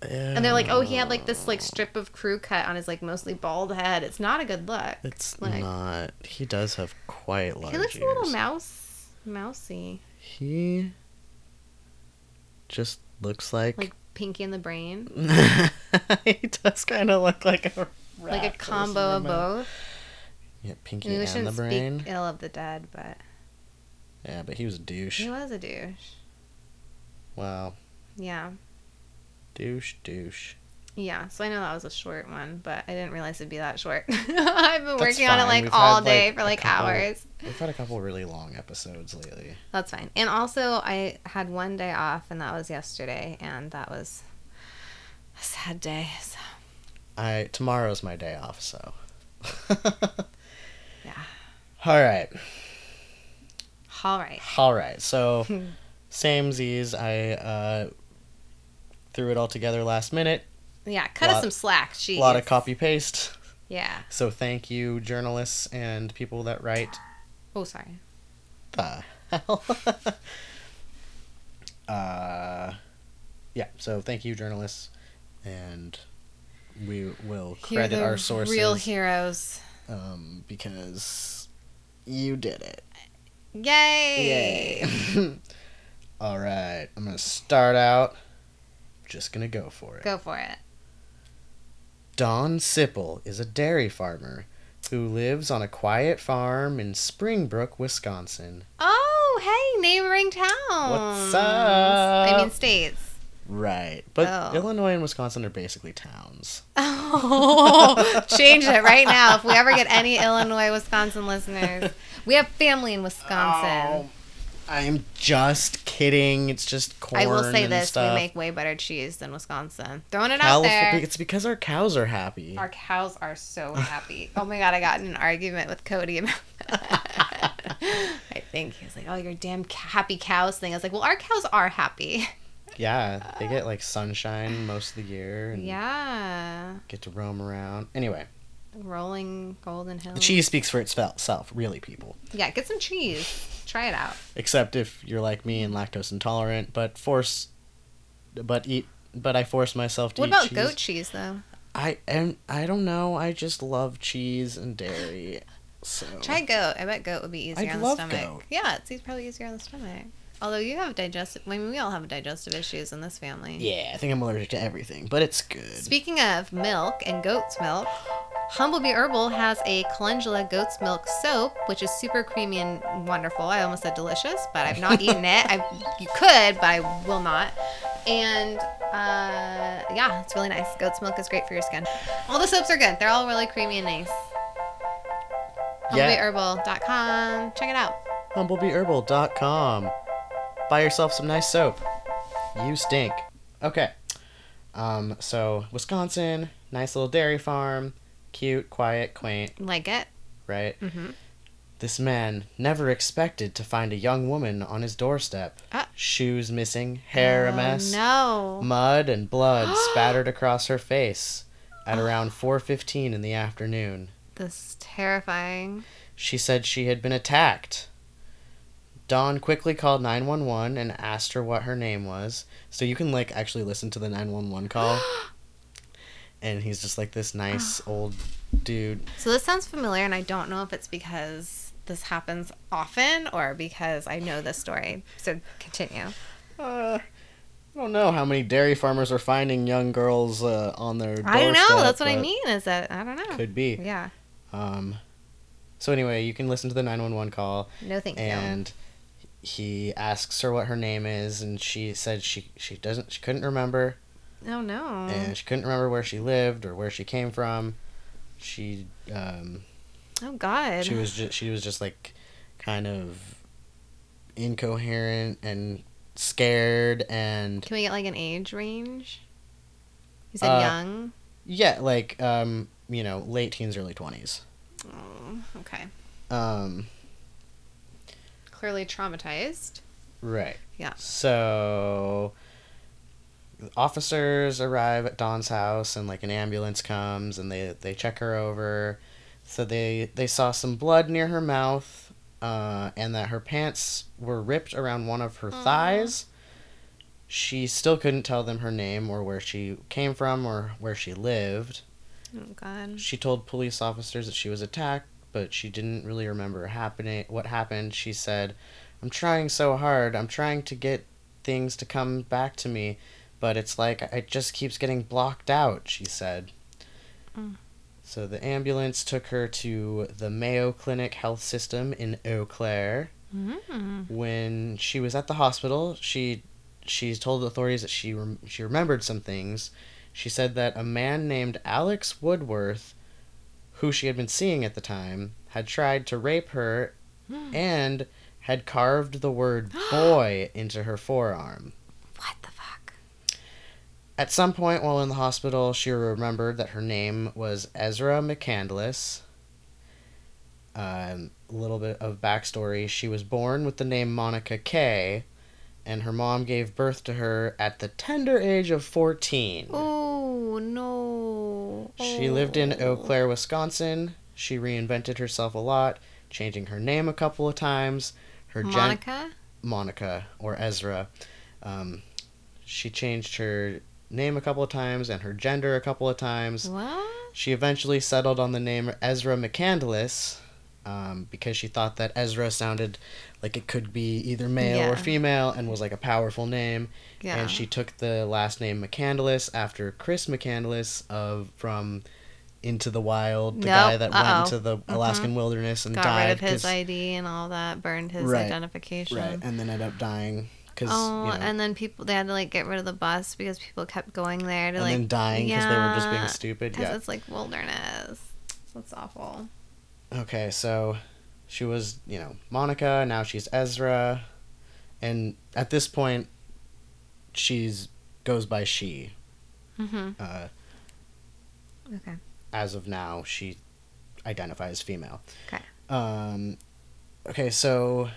And they're like, "Oh, he had like this like oh. strip of crew cut on his like mostly bald head. It's not a good look." It's like- not. He does have quite large He looks a little mouse, mousy, He just looks like. like Pinky and the Brain, he does kind of look like a like a combo of both. Yeah, Pinky I mean, and the Brain. speak ill of the dead, but Yeah, but he was a douche. he was a douche. Wow, Yeah, douche, douche. yeah. So I know that was a short one, but I didn't realize it'd be that short. I've been That's working on it like We've all had, day like, for like couple- hours. We've had a couple really long episodes lately. That's fine. And also, I had one day off, and that was yesterday, and that was a sad day. So I tomorrow's my day off, so. All right, All right. all right. So, same Z's. I uh, threw it all together last minute. Yeah. Cut us some slack. Jeez. A lot of copy paste. Yeah. So thank you, journalists and people that write Oh, sorry. the hell. uh, yeah. So thank you, journalists, and we will credit our sources. Real heroes. um, because you did it. Yay! Yay! All right, I'm gonna start out. Just gonna go for it. Go for it. Don Sipple is a dairy farmer who lives on a quiet farm in Springbrook, Wisconsin. Oh, hey, neighboring town. What's up? I mean, states. Right, but Oh. Illinois and Wisconsin are basically towns. Oh, change it right now. If we ever get any Illinois, Wisconsin listeners, we have family in Wisconsin. Oh, I'm just kidding. It's just corn. I will say this: stuff. we make way better cheese than Wisconsin. Throwing it out there. It's because our cows are happy. Our cows are so happy. oh my god, I got in an argument with Cody about that. I think he was like, "Oh, your damn happy cows thing." I was like, "Well, our cows are happy." Yeah, they get like sunshine most of the year and Yeah, get to roam around. Anyway, rolling golden hills. the cheese speaks for itself, really, people. Yeah, get some cheese. Try it out. Except if you're like me and lactose intolerant, but force, but eat, but I force myself to What about cheese. goat cheese though? I am. I don't know. I just love cheese and dairy. So Try goat. I bet goat would be easier I'd on the stomach. goat. Yeah, it's probably easier on the stomach. Although you have digestive, I mean, we all have digestive issues in this family. Yeah, I think I'm allergic to everything, but it's good. Speaking of milk and goat's milk, Humblebee Herbal has a calendula goat's milk soap, which is super creamy and wonderful. I almost said delicious, but I've not eaten it. I you could, but I will not. And uh, yeah, it's really nice. Goat's milk is great for your skin. All the soaps are good. They're all really creamy and nice. HumblebeeHerbal.com. Check it out. HumblebeeHerbal.com. Buy yourself some nice soap. You stink. Okay. Um. So Wisconsin, nice little dairy farm, cute, quiet, quaint, Like it? right? Mm-hmm. This man never expected to find a young woman on his doorstep. Ah. Shoes missing, hair a Oh, mess, No. mud and blood spattered across her face at around 4:15 in the afternoon. This is terrifying. She said she had been attacked. Don quickly called 911 and asked her what her name was. So you can like actually listen to the 911 call. and he's just like this nice old dude. So this sounds familiar, and I don't know if it's because this happens often or because I know this story. So continue. Uh, I don't know how many dairy farmers are finding young girls uh, on their. I don't know. That's what I mean. Is that I don't know. Could be. Yeah. Um, so anyway, you can listen to the nine one one call, No, thank you. and he asks her what her name is, and she said she she doesn't she couldn't remember, Oh no. and she couldn't remember where she lived or where she came from. She um oh God. she was just she was just like kind of incoherent and scared and Can we get like an age range? You said Uh, young. yeah like um you know late teens early 20s Oh, okay. um Clearly traumatized. right Yeah. so officers arrive at Don's house and like an ambulance comes and they they check her over so they they saw some blood near her mouth uh, and that her pants were ripped around one of her thighs she still couldn't tell them her name or where she came from or where she lived Oh God. she told police officers that she was attacked but she didn't really remember happening what happened she said i'm trying so hard i'm trying to get things to come back to me but it's like it just keeps getting blocked out she said Mm. so the ambulance took her to the mayo clinic health system in eau claire Mm. when she was at the hospital, she she told authorities that she rem- she remembered some things. She said that a man named Alex Woodworth, who she had been seeing at the time, had tried to rape her and had carved the word boy into her forearm. What the fuck? At some point while in the hospital, she remembered that her name was Ezra McCandless. Um, a little bit of backstory. She was born with the name Monica Kay, and her mom gave birth to her at the tender age of 14. Oh no. She lived in Eau. Claire, Wisconsin. She reinvented herself a lot, changing her name a couple of times. Her gen- Monica. Monica or Ezra. Um, she changed her name a couple of times and her gender a couple of times. What? She eventually settled on the name Ezra McCandless um, because she thought that Ezra sounded like it could be either male Yeah. or female and was like a powerful name. Yeah. And she took the last name McCandless after Chris McCandless of from Into the Wild, the Nope. guy that Uh-oh. went into the mm-hmm. Alaskan wilderness and got died. rid of his ID and all that, burned his Right. identification. right, and then ended up dying Oh, you know, and then people they had to like get rid of the bus because people kept going there to and like then dying because they were just being stupid. because Yeah. it's like wilderness. That's awful. Okay, so she was, you know, Monica. Now she's Ezra, and at this point, she's goes by she. Mm-hmm. Uh, Okay. as of now, she identifies female. Okay. Um, okay, so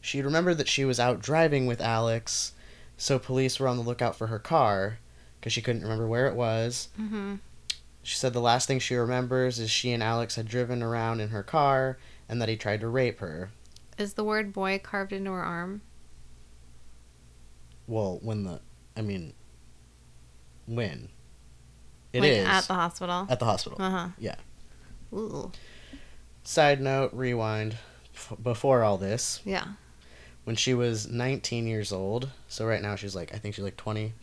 she remembered that she was out driving with Alex, so police were on the lookout for her car because she couldn't remember where it was. Mm-hmm. She said the last thing she remembers is she and Alex had driven around in her car and that he tried to rape her. Is the word boy carved into her arm? Well, when the, I mean, when? It is like at the hospital. at the hospital. Uh huh. Yeah. Ooh. Side note, rewind. F- before all this, Yeah. when she was 19 years old, so right now she's like, I think she's like 20,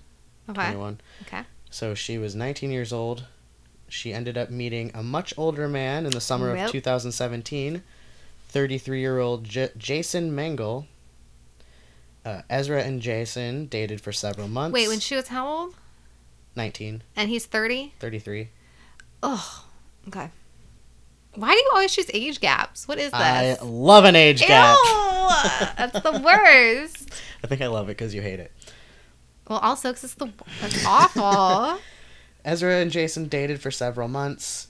Okay. 21. Okay. So she was 19 years old. She ended up meeting a much older man in the summer Yep. of 2017, 33 year old J- Jason Mengel. Uh, Ezra and Jason dated for several months. Wait, when she was how old? 19, And he's 30? 33. Oh. Okay. Why do you always choose age gaps? What is this? I love an age Ew! gap. That's the worst. I think I love it because you hate it. Well, also, because it's the that's awful. Ezra and Jason dated for several months,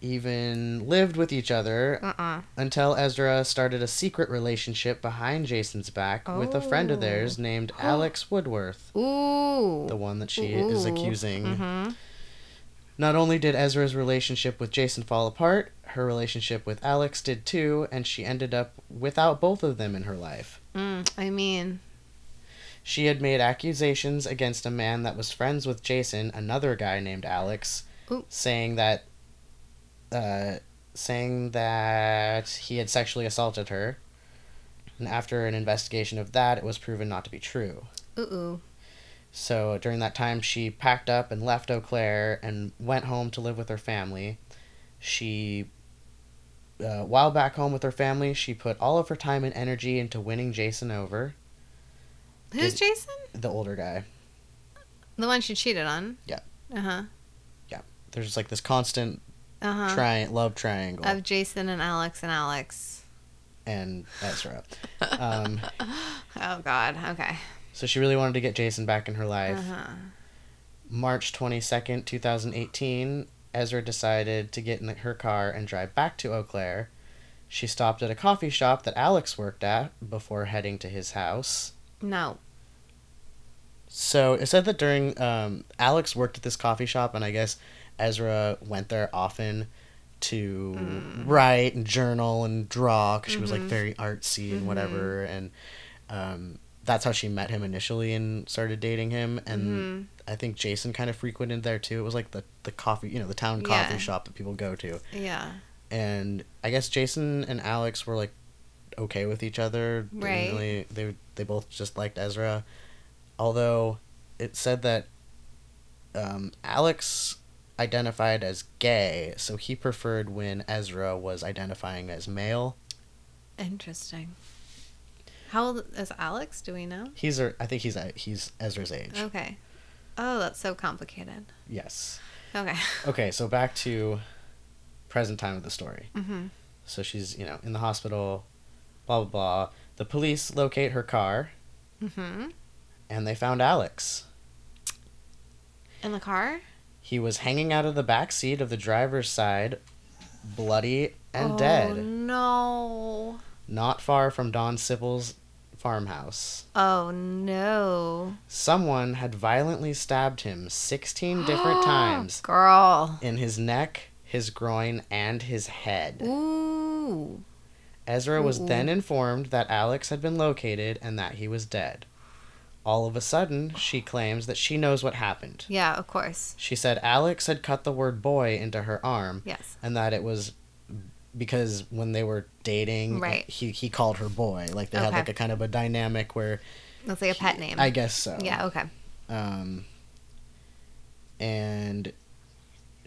even lived with each other uh uh until Ezra started a secret relationship behind Jason's back with a friend of Oh. theirs named Alex Woodworth, Ooh. the one that she is accusing. Mm-hmm. Not only did Ezra's relationship with Jason fall apart, her relationship with Alex did too, and she ended up without both of them in her life. Mm, I mean, She had made accusations against a man that was friends with Jason, another guy named Alex, Ooh. saying that uh, saying that he had sexually assaulted her. And after an investigation of that, it was proven not to be true. Ooh. So during that time, she packed up and left Eau Claire and went home to live with her family. She, uh, while back home with her family, she put all of her time and energy into winning Jason over, Who's Did- Jason? the older guy. The one she cheated on. Yeah. Uh huh. Yeah. There's just like this constant Uh huh. tri- love triangle. Of Jason and Alex and Alex. and Ezra. Um, Oh God. Okay. so she really wanted to get Jason back in her life. Uh huh. March 22nd, 2018, Ezra decided to get in her car and drive back to Eau Claire. She stopped at a coffee shop that Alex worked at before heading to his house. No. So it said that during um, Alex worked at this coffee shop, and I guess Ezra went there often to write and journal and draw because she was like very artsy and whatever, and um, that's how she met him initially and started dating him. And I think Jason kind of frequented there too. It was like the the coffee, you know, the town coffee Yeah. shop that people go to, Yeah. and I guess Jason and Alex were like okay with each other. Right. Really, they they both just liked Ezra, although it said that um, Alex identified as gay, so he preferred when Ezra was identifying as male. Interesting. How old is Alex? Do we know? He's I think he's he's Ezra's age. Okay. Oh, that's so complicated. Yes. Okay. Okay, so back to present time of the story. Mm-hmm. So she's you know in the hospital, blah blah blah. The police locate her car Mm-hmm. and they found Alex. In the car? He was hanging out of the back seat of the driver's side, bloody and oh, dead, no. not far from Don Sippel's farmhouse. Oh no. Someone had violently stabbed him 16 different times Girl. in his neck, his groin, and his head. Ooh. Ezra was Ooh. then informed that Alex had been located and that he was dead. All of a sudden, she claims that she knows what happened. Yeah, of course. She said Alex had cut the word boy into her arm Yes. and that it was because when they were dating, Right. he, he called her boy. Like they had like a kind of a dynamic where That's like a pet name. I guess so. Yeah, okay. Um, and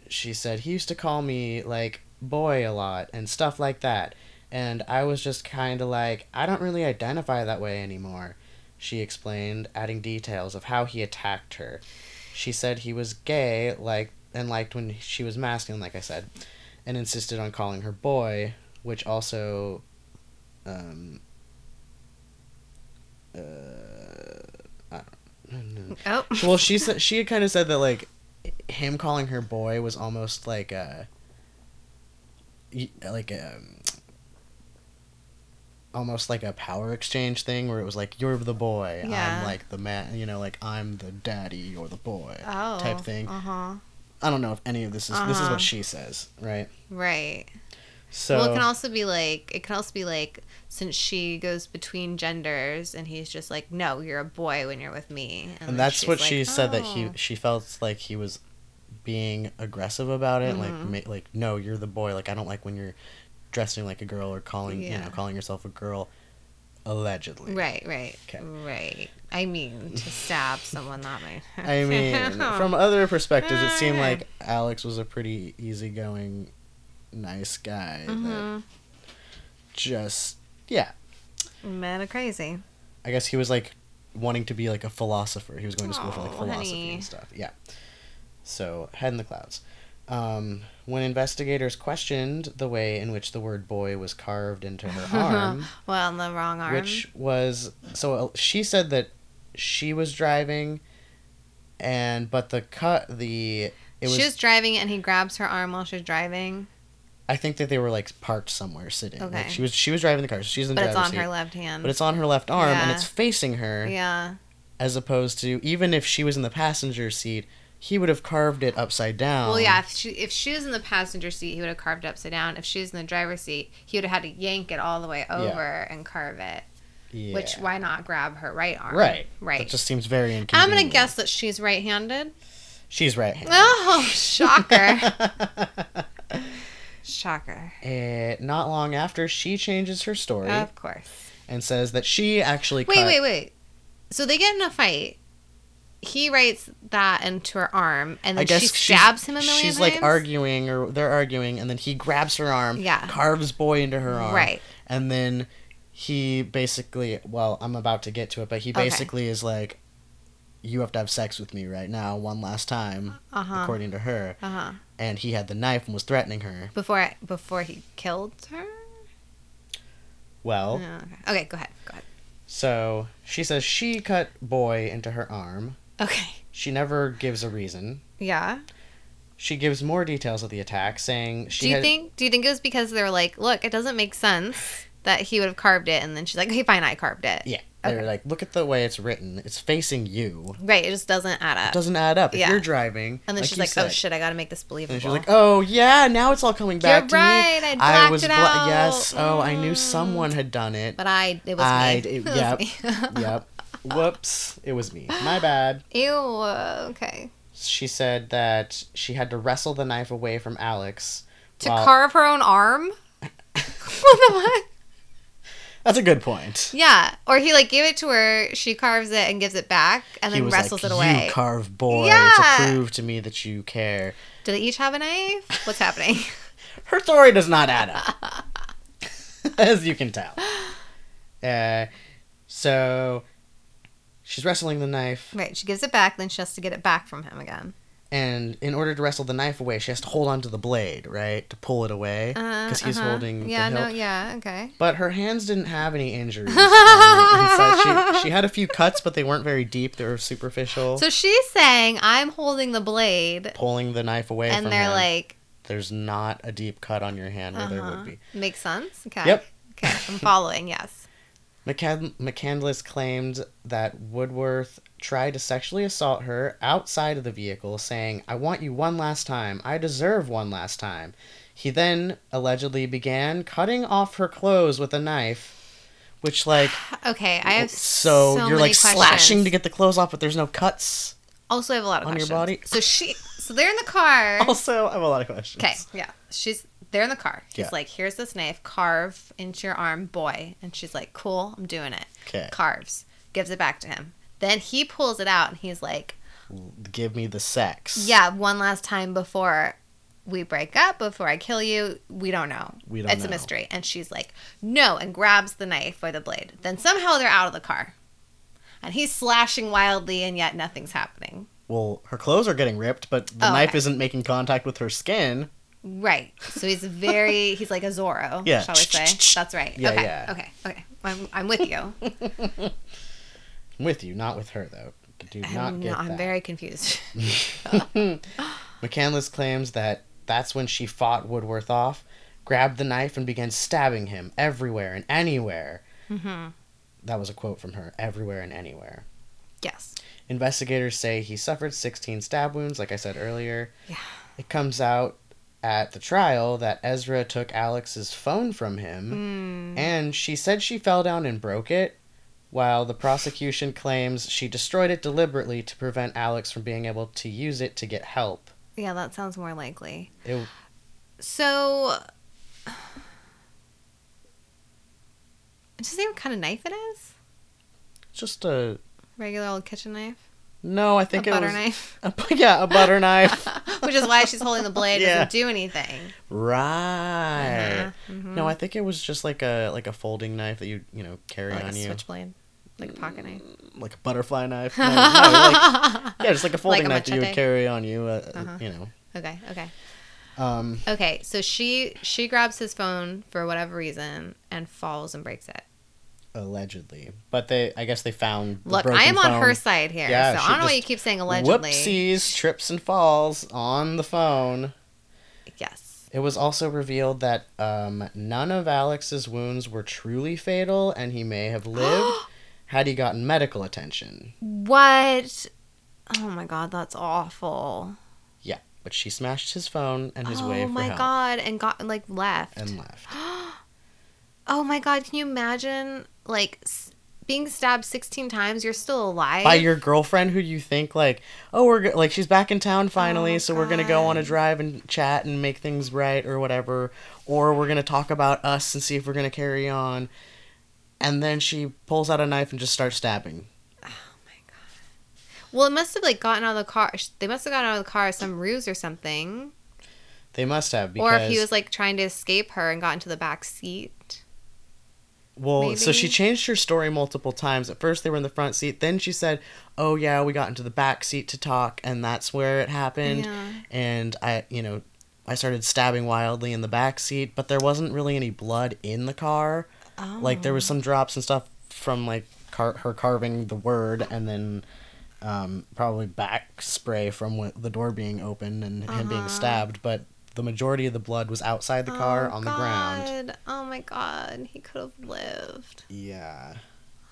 she said he used to call me like boy a lot and stuff like that. And I was just kind of like, I don't really identify that way anymore. She explained, adding details of how he attacked her. She said he was gay, like and liked when she was masculine, like I said, and insisted on calling her boy, which also, um, uh, I don't, Oh. well, she said she had kind of said that like him calling her boy was almost like a like a almost like a power exchange thing where it was like you're the boy, Yeah. I'm like the man, you know, like I'm the daddy, you're the boy Oh. type thing. Uh-huh. I don't know if any of this is this is Uh-huh. what she says, right? Right. So well, it can also be like it can also be like since she goes between genders and he's just like, no, you're a boy when you're with me, and then that's what like, she said that he "Oh." she felt like he was being aggressive about it like Mm-hmm. ma- like no you're the boy like i don't like when you're dressing like a girl or calling you know calling yourself a girl allegedly Right, right, Okay. right. I mean, to stab someone that may. i mean from other perspectives it seemed like alex was a pretty easygoing nice guy that hmm just yeah of crazy. i guess he was like wanting to be like a philosopher he was going to school for like philosophy honey. and stuff yeah so head in the clouds um, when investigators questioned the way in which the word boy was carved into her arm Well, on the wrong arm. which was so uh, she said that she was driving and but the cut the it was she was driving and he grabs her arm while she's driving, i think that they were like parked somewhere sitting like Okay. she was she was driving the car so she's in the but it's on seat, her left hand. but it's on her left arm and it's facing her yeah. as opposed to even if she was in the passenger seat he would have carved it upside down Well, yeah. If she if she was in the passenger seat, he would have carved it upside down. If she was in the driver's seat, he would have had to yank it all the way over and carve it. yeah. Which why not grab her right arm? right Right. that just seems very I'm gonna guess that she's right-handed. she's right handed Oh, shocker! Shocker. Eh, not long after, she changes her story Of course. and says that she actually Wait, cut- wait, wait. So they get in a fight. He writes that into her arm, and then she stabs him a million She's times. like arguing, or they're arguing, and then he grabs her arm, Yeah. carves boy into her arm, Right. and then he basically, well, I'm about to get to it, but he Okay. basically is like, "You have to have sex with me right now, one last time," Uh huh. according to her, Uh huh. and he had the knife and was threatening her. Before before he killed her. Well, Oh, okay. okay, go ahead. Go ahead. so she says she cut boy into her arm. Okay. She never gives a reason. Yeah. She gives more details of the attack, saying she do you had, think? Do you think it was because they were like, look, it doesn't make sense that he would have carved it, and then she's like, okay, fine, I carved it. Yeah, they were Okay. like, look at the way it's written. It's facing you. Right. It just doesn't add up. It doesn't add up. If you're driving, and then like she's like, oh shit, I gotta make this believable. And she's like, oh yeah, now it's all coming back You're to right, me. I blacked was it bla- out. yes. Oh, I knew Mm. someone had done it. but I, it was I- me. it- It was yep. me. yep. Whoops. It was me. My bad. Ew. Okay. She said that she had to wrestle the knife away from Alex. To while- carve her own arm. what the fuck? That's a good point. Yeah, or he like gave it to her, she carves it and gives it back, and he then wrestles like, it away. You carve boy Yeah. to prove to me that you care. Do they each have a knife? What's happening? Her story does not add up, as you can tell. Uh, so she's wrestling the knife, right, she gives it back, then she has to get it back from him again. and in order to wrestle the knife away, she has to hold onto the blade, right, to pull it away, Uh, because he's uh-huh. holding Yeah, no, yeah, okay. But her hands didn't have any injuries. on the inside. She, she had a few cuts, but they weren't very deep. They were superficial. So she's saying, "I'm holding the blade," pulling the knife away and from they're him. like, there's not a deep cut on your hand where there uh-huh. would be. Makes sense. Okay. Yep. Okay, I'm following. Yes. McCand- McCandless claimed that Woodworth tried to sexually assault her outside of the vehicle, saying, I want you one last time. I deserve one last time. He then allegedly began cutting off her clothes with a knife, which, like, Okay, I have so, so, you're like slashing to get the clothes off, but there's no cuts. Also, I have a lot of on your body? So she, so they're in the car. Also, I have a lot of questions. Okay, yeah. She's they're in the car. He's Yeah. like, "Here's this knife, carve into your arm, boy." And she's like, "Cool, I'm doing it." Okay. Carves, gives it back to him. Then he pulls it out and he's like, Give me the sex. "Yeah, one last time before we break up, before I kill you. We don't know. We don't it's know. a mystery." And she's like, "No," and grabs the knife by the blade. Then somehow they're out of the car. And he's slashing wildly and yet nothing's happening. Well, her clothes are getting ripped, but the Oh, knife isn't making contact with her skin. Right. So he's very he's like a Zorro, Yeah. shall we say? That's right. Yeah, okay. yeah. Okay. Okay. I'm I'm with you. I'm with you, not with her though. Do not I'm, get not- I'm that. very confused. McCandless claims that that's when she fought Woodworth off, grabbed the knife, and began stabbing him everywhere and anywhere. hmm That was a quote from her everywhere and anywhere. Yes. Investigators say he suffered 16 stab wounds, like I said earlier. Yeah. It comes out at the trial that Ezra took Alex's phone from him, Mm. and she said she fell down and broke it, while the prosecution claims she destroyed it deliberately to prevent Alex from being able to use it to get help. Yeah, that sounds more likely. It, So does it say what kind of knife it is? just a Regular old kitchen knife? No, I think it was. A butter was knife? A, yeah, a butter knife. Which is why she's holding the blade, Yeah. doesn't do anything. right. Uh-huh, mhm. No, I think it was just like a like a folding knife that you you know carry like a on you, switchblade. Like a pocket knife. like a butterfly knife. No, no, like, yeah, just like a folding a knife that you would carry on you. Uh, Uh-huh. You know. Okay, okay. Um, Okay, so she she grabs his phone for whatever reason and falls and breaks it. Allegedly, but they I guess they found. the Look, I am on her side here, Yeah, so I don't know why you keep saying allegedly. Whoopsies! Trips and falls on the phone. Yes. It was also revealed that um, none of Alex's wounds were truly fatal, and he may have lived had he gotten medical attention. What? Oh my god, that's awful. Yeah, but she smashed his phone and his oh way for my god, and got like left. and left. oh my god, can you imagine like s- being stabbed 16 times, you're still alive. by your girlfriend who you think like oh we're like she's back in town finally Oh, so we're gonna go on a drive and chat and make things right or whatever or we're gonna talk about us and see if we're gonna carry on and then she pulls out a knife and just starts stabbing oh my God. Well, it must have like gotten out of the car. They must have gotten out of the car some ruse or something. they must have because Or if he was like trying to escape her and got into the back seat. Well so she changed her story multiple times at first they were in the front seat then she said oh yeah we got into the back seat to talk and that's where it happened Yeah. and I, you know, I started stabbing wildly in the back seat, but there wasn't really any blood in the car. Oh. Like there was some drops and stuff from like car- her carving the word, and then um, probably back spray from the door being open and him being Uh-huh. stabbed. But the majority of the blood was outside the car Oh, on the ground. God. Oh my god, he could have lived. Yeah.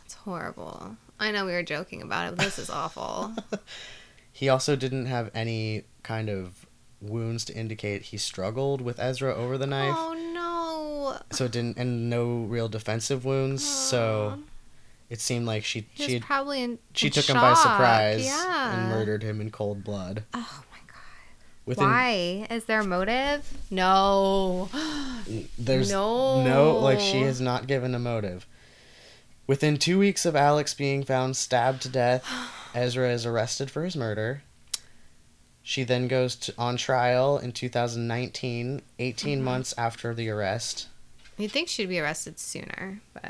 That's horrible. I know we were joking about it, but this is awful. He also didn't have any kind of wounds to indicate he struggled with Ezra over the knife. oh no. so it didn't and no real defensive wounds so it seemed like she she probably in. she in took him by surprise Yeah. and murdered him in cold blood Oh god. Within Why? Is there a motive? No. there's No. no like she has not given a motive within two weeks of alex being found stabbed to death ezra is arrested for his murder she then goes to, on trial in 2019 18 Mm-hmm. months after the arrest You'd think she'd be arrested sooner, but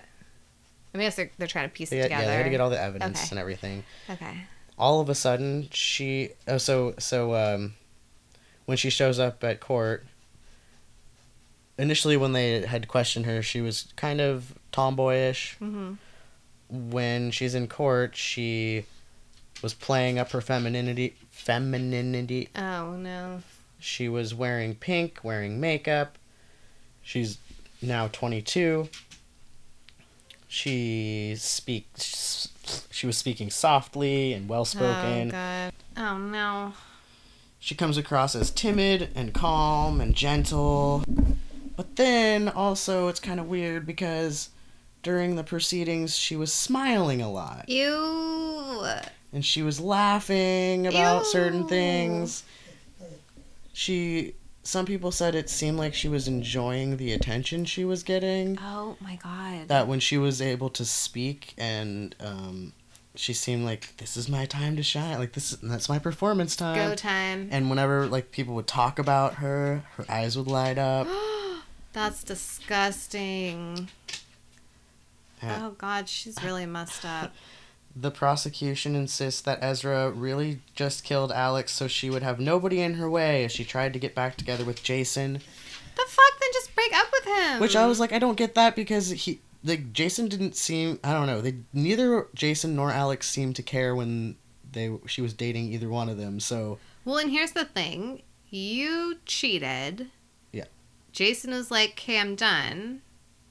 I mean, I guess they're, they're trying to piece they, it yeah, together. they had to get all the evidence Okay. and everything Okay. all of a sudden she oh so so um when she shows up at court initially when they had questioned her she was kind of tomboyish Mm-hmm. when she's in court she was playing up her femininity femininity Oh no. she was wearing pink wearing makeup she's now 22 she speaks she was speaking softly and well spoken Oh god. Oh no. She comes across as timid and calm and gentle. But then also it's kind of weird because during the proceedings she was smiling a lot Ew. and she was laughing about certain things. She some people said it seemed like she was enjoying the attention she was getting. Oh my god. That when she was able to speak and um she seemed like this is my time to shine. Like this is that's my performance time. Go time. And whenever like people would talk about her, her eyes would light up. That's disgusting. Yeah. Oh god, she's really messed up. The prosecution insists that Ezra really just killed Alex so she would have nobody in her way as she tried to get back together with Jason. the fuck? Then just break up with him. Which I was like, I don't get that because he like Jason didn't seem I don't know, they neither Jason nor Alex seemed to care when they she was dating either one of them. So Well, and here's the thing: you cheated. Yeah. Jason was like, "Okay, I'm done,"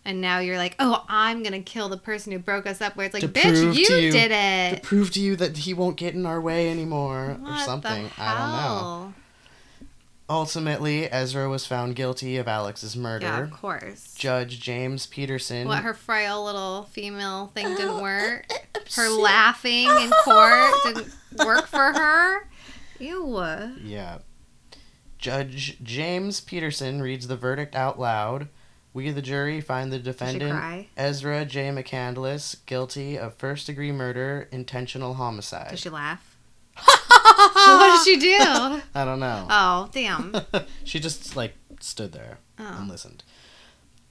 and now you're like, "Oh, I'm gonna kill the person who broke us up." Where it's like, "Bitch, you, you- did it to prove to you that he won't get in our way anymore or What the something. I don't know. Ultimately, Ezra was found guilty of Alex's murder. Yeah, of course. Judge James Peterson. What her frail little female thing didn't work. Her laughing in court didn't work for her. Ew. Yeah. Judge James Peterson reads the verdict out loud. We, the jury, find the defendant. Ezra J. McCandless, guilty of first degree murder, intentional homicide. Did she laugh? what did she do? I don't know. Oh, damn. she just, like, stood there Oh. and listened.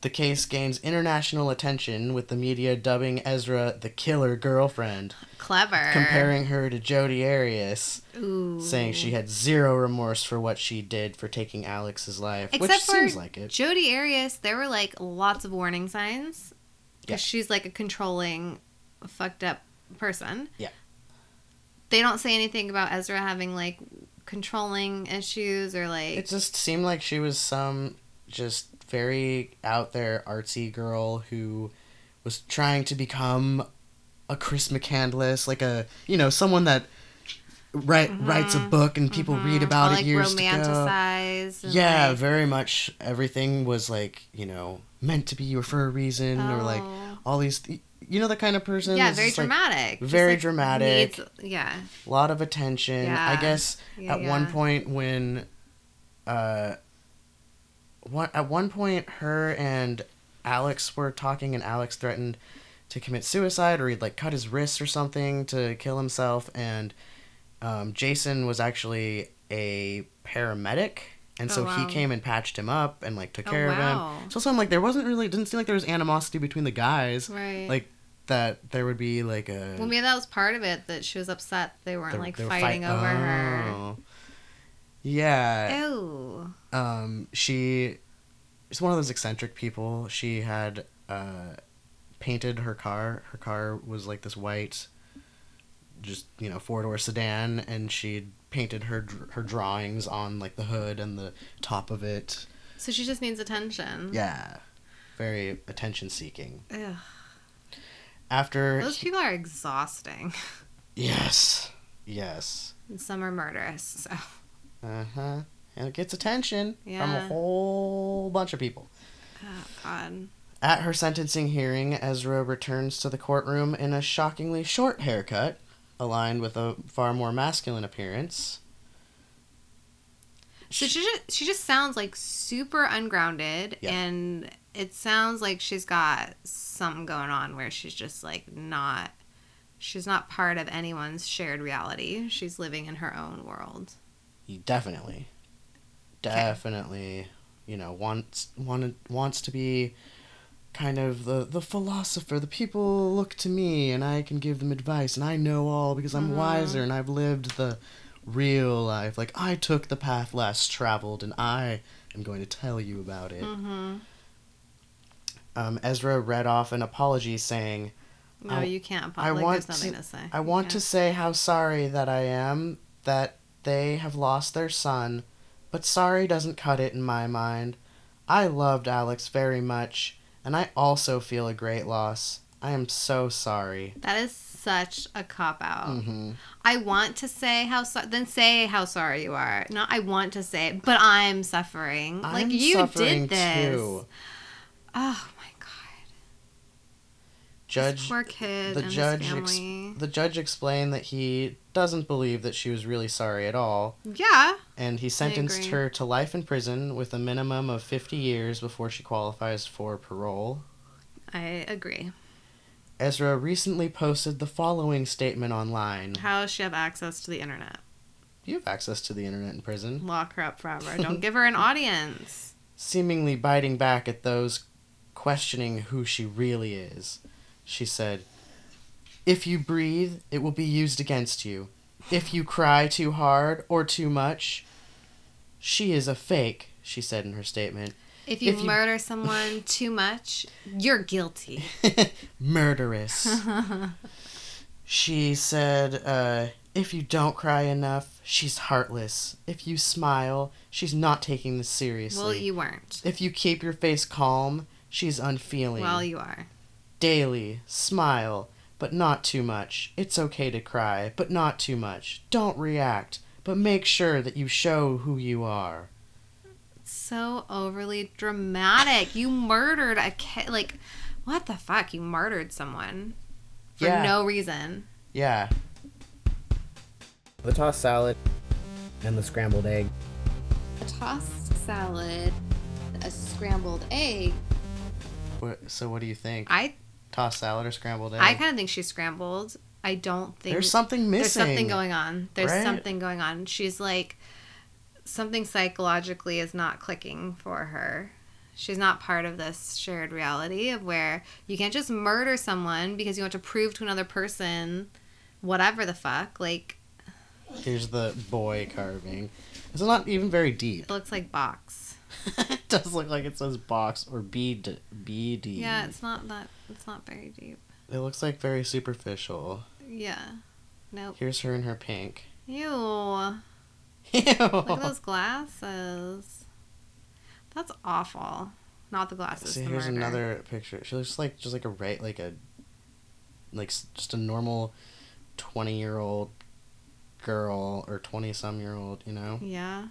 The case gains international attention, with the media dubbing Ezra the killer girlfriend, Clever. comparing her to Jodi Arias. Ooh. saying she had zero remorse for what she did for taking Alex's life, Except which for seems like it. Jodi Arias, there were like lots of warning signs. Yeah. Because she's like a controlling, fucked up person. Yeah. They don't say anything about Ezra having like controlling issues or like. It just seemed like she was some just very out there artsy girl who was trying to become a Chris McCandless, like a you know someone that write mm-hmm. writes a book and people mm-hmm. read about all, it like years to go. Yeah, like- very much. Everything was like you know meant to be for a reason, or like Oh. all these you know the kind of person. yeah, very just, like, dramatic. Very like, dramatic. needs- yeah. a lot of attention. yeah. I guess Yeah, at one point when, uh, one at one point her and Alex were talking, and Alex threatened to commit suicide, or he'd like cut his wrists or something to kill himself, and um, Jason was actually a paramedic. And Oh, so wow. he came and patched him up and like took Oh, care wow. of him. So, so I'm like, there wasn't really, it didn't seem like there was animosity between the guys. Right. Like that, there would be like a. well, maybe that was part of it that she was upset they weren't like they were fighting fight- over her. Oh. Yeah. Ew. Um, she is one of those eccentric people. She had uh, painted her car. Her car was like this white, just you know, four door sedan, and she painted her her drawings on like the hood and the top of it. So she just needs attention. Yeah, very attention seeking. Ugh. After Those people are exhausting. yes, yes. And some are murderous. So Uh huh. And it gets attention from a whole bunch of people. oh god. At her sentencing hearing, Ezra returns to the courtroom in a shockingly short haircut, aligned with a far more masculine appearance. So she just she just sounds like super ungrounded Yeah. and it sounds like she's got something going on where she's just like not she's not part of anyone's shared reality. She's living in her own world. Definitely, definitely, you know, wants wanted wants to be kind of the the philosopher. The people look to me, and I can give them advice, and I know all because I'm Mhm. wiser and I've lived the real life. Like I took the path less traveled, and I am going to tell you about it. Mm-hmm. um, Ezra read off an apology saying, No, I- you can't. I like, want nothing to- to, say. I want Yeah. to say how sorry that I am that they have lost their son, but sorry doesn't cut it in my mind. I loved Alex very much, and I also feel a great loss. I am so sorry. That is such a cop out. hmm I want to say how so- then say how sorry you are. Not I want to say it, but I'm suffering. like I'm you suffering did this. too. Oh. Judge this poor kid the judge ex- the judge explained that he doesn't believe that she was really sorry at all. yeah. and he sentenced her to life in prison with a minimum of 50 years before she qualifies for parole. I agree. Ezra recently posted the following statement online. How does she have access to the internet? You have access to the internet in prison. Lock her up forever. Don't give her an audience. Seemingly biting back at those questioning who she really is. She said, If you breathe, it will be used against you. If you cry too hard or too much, she is a fake, she said in her statement. If you If you- murder someone too much, you're guilty. Murderous. She said, uh, if you don't cry enough, she's heartless. If you smile, she's not taking this seriously. well, you weren't. If you keep your face calm, she's unfeeling. Well, you are. Daily, smile, but not too much. It's okay to cry, but not too much. Don't react, but make sure that you show who you are. So overly dramatic. You murdered a kid. Like, what the fuck? You murdered someone for Yeah. no reason. Yeah. The tossed salad and the scrambled egg. A tossed salad, a scrambled egg. What, so what do you think? I Tossed salad or scrambled egg? I kind of think she's scrambled. I don't think There's something missing. There's something going on. There's right? something going on. She's like something psychologically is not clicking for her. She's not part of this shared reality of where you can't just murder someone because you want to prove to another person whatever the fuck. Like Here's the boy carving. It's not even very deep. it looks like box. it does look like it says box or BD. BD. Yeah, it's not that it's not very deep. It looks like very superficial. Yeah. Nope. Here's her in her pink. Ew. Ew. Look at those glasses. That's awful. Not the glasses. See, the here's murder. another picture. She looks like just like a right, like a, like just a normal, twenty year old girl or twenty some year old. You know. Yeah.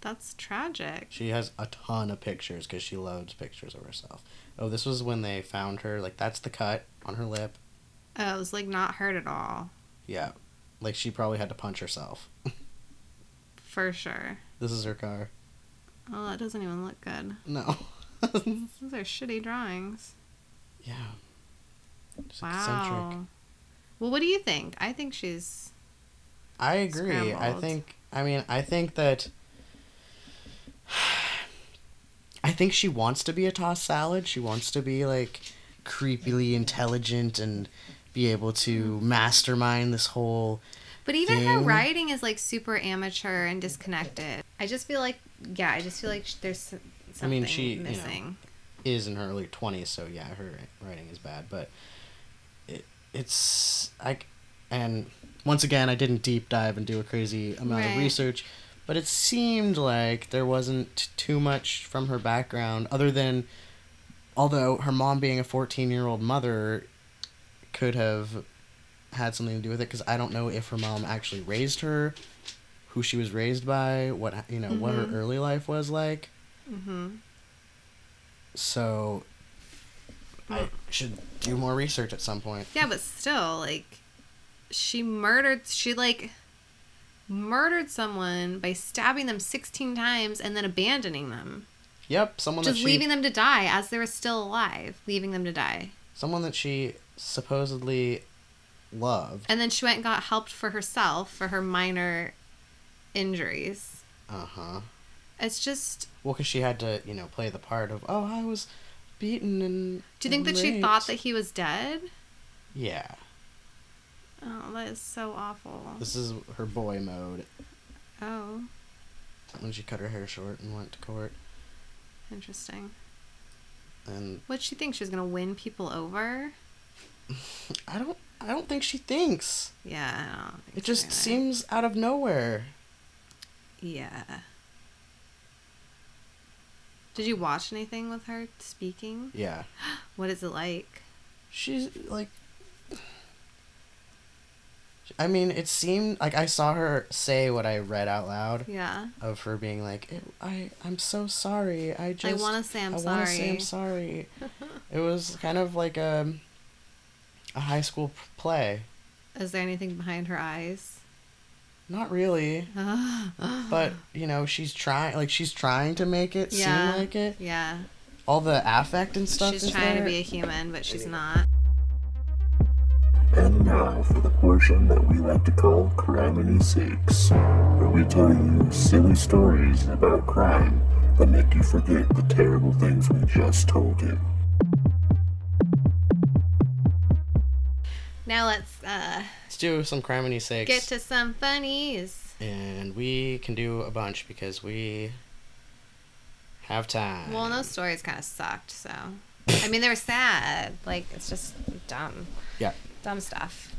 That's tragic. She has a ton of pictures because she loads pictures of herself. Oh, this was when they found her. Like that's the cut on her lip. Oh, it was like not hurt at all. Yeah, like she probably had to punch herself. For sure. This is her car. Oh, that doesn't even look good. No. Those are shitty drawings. yeah. Just Wow. eccentric. Well, what do you think? I think she's. I agree. I think. I mean, I think that. I think she wants to be a tossed salad. She wants to be like creepily intelligent and be able to mm-hmm. mastermind this whole. But even her writing is like super amateur and disconnected. I just feel like, yeah, I just feel like there's something I mean, she, you know, missing. Is in her early twenties, so yeah, her writing is bad. But it it's I, and once again, I didn't deep dive and do a crazy amount Right. of research, but it seemed like there wasn't too much from her background other than, although her mom being a fourteen-year-old mother, could have had something to do with it because I don't know if her mom actually raised her, who she was raised by, what you know, what her Mhm. early life was like. Mm-hmm. So I should do more research at some point. Yeah, but still, like, she murdered. She like murdered someone by stabbing them sixteen times and then abandoning them, Yep, someone that just she leaving them to die as they were still alive, leaving them to die. someone that she supposedly loved. And then she went and got helped for herself for her minor injuries. Uh huh. It's just. Well, because she had to, you know, play the part of, oh, I was beaten and. Do you think that she thought that he was dead? Yeah, Oh, that is so awful. this is her boy mode Oh, when she cut her hair short and went to court, interesting. and What'd she think? she's gonna win people over? I don't, I don't think she thinks. Yeah, I don't think It just seems out of nowhere. Yeah. Did you watch anything with her speaking? Yeah, What is it like? she's like. I mean, it seemed like I saw her say what I read out loud. Yeah. of her being like, "It- I, I'm so sorry. I just, I want to say I'm I sorry. want to say I'm sorry. it was kind of like a, a high school play. Is there anything behind her eyes? Not really, but you know, she's trying. Like she's trying to make it Yeah. seem like it. yeah, All the affect and stuff. she's trying to be a human, but she's not. And now for the portion that we like to call Criminy Sakes, where we tell you silly stories about crime that make you forget the terrible things we just told you. Now let's uh, Let's do some criminy sakes. get to some funnies. and we can do a bunch because we have time. Well, those stories kind of sucked. So, I mean, they were sad. Like it's just dumb. Yeah. Dumb stuff.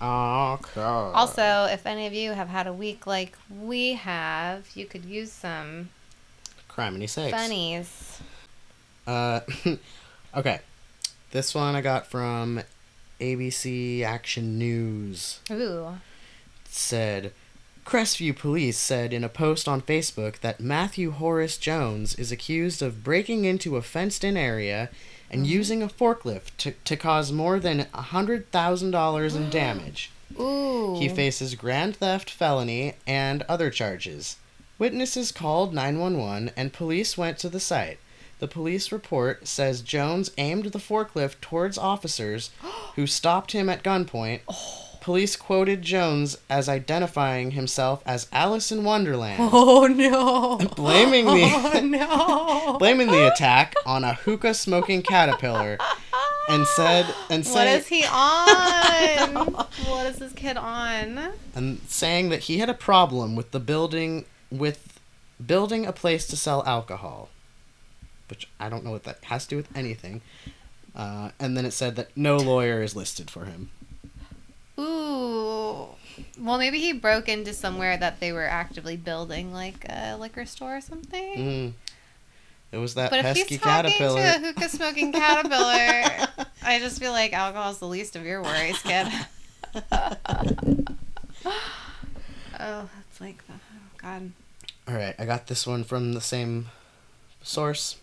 Okay. Also, if any of you have had a week like we have, you could use some criminy sakes. funnies. Uh, okay. This one I got from ABC Action News. Ooh. It said Crestview Police said in a post on Facebook that Matthew Horace Jones is accused of breaking into a fenced in area and mm-hmm. using a forklift to, to cause more than $100,000 in damage. Ooh. He faces grand theft felony and other charges. Witnesses called 911 and police went to the site. The police report says Jones aimed the forklift towards officers who stopped him at gunpoint. Oh. Police quoted Jones as identifying himself as Alice in Wonderland, Oh no. blaming the Oh no. blaming the attack on a hookah smoking caterpillar and said and What said is he on? what is this kid on? and saying that he had a problem with the building with building a place to sell alcohol, which I don't know what that has to do with anything. Uh, and then it said that no lawyer is listed for him. Ooh. Well, maybe he broke into somewhere that they were actively building, like a liquor store or something. Mm. It was that But if pesky he's talking to a hookah smoking caterpillar, I just feel like alcohol's the least of your worries, kid. oh, that's like, the, oh god. All right, I got this one from the same source.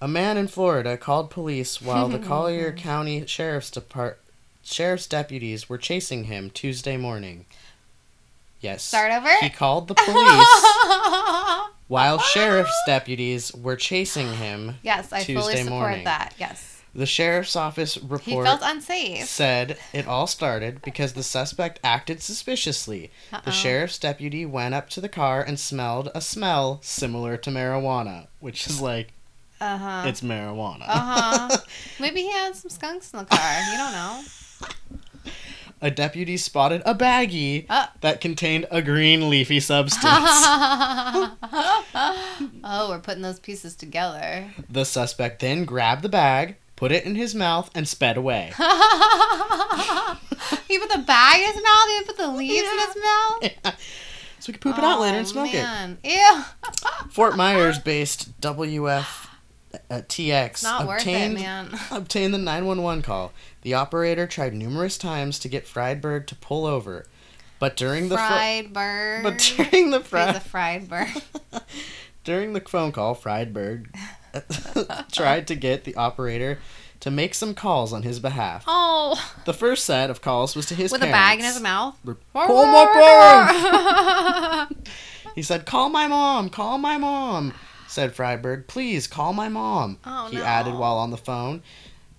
A man in Florida called police while the Collier County Sheriff's Depart Sheriff's deputies were chasing him Tuesday morning. Yes. Start over? He called the police while sheriff's deputies were chasing him. yes, I fully Tuesday support morning. that. Yes. The sheriff's office report He felt unsafe. said it all started because the suspect acted suspiciously. Uh-oh. The sheriff's deputy went up to the car and smelled a smell similar to marijuana, which is like Uh huh. it's marijuana. Uh huh. Maybe he had some skunks in the car. You don't know. A deputy spotted a baggie Uh. that contained a green leafy substance. oh, we're putting those pieces together. the suspect then grabbed the bag, put it in his mouth, and sped away. he put the bag in his mouth. He put the leaves in his mouth. so we could poop it out later and Oh, smoke it. man. Ew. Fort Myers based WF uh, TX Not worth it, obtained man. obtained the 911 call. The operator tried numerous times to get Friedberg to pull over, but during the pho- Fried bird. but during the He's fri- a fried bird. during the phone call, Friedberg tried to get the operator to make some calls on his behalf. Oh, The first set of calls was to his with a bag in his mouth. Call my He said, "Call my mom. Call my mom." Said Freiberg, "Please call my mom." Oh, he no. added while on the phone.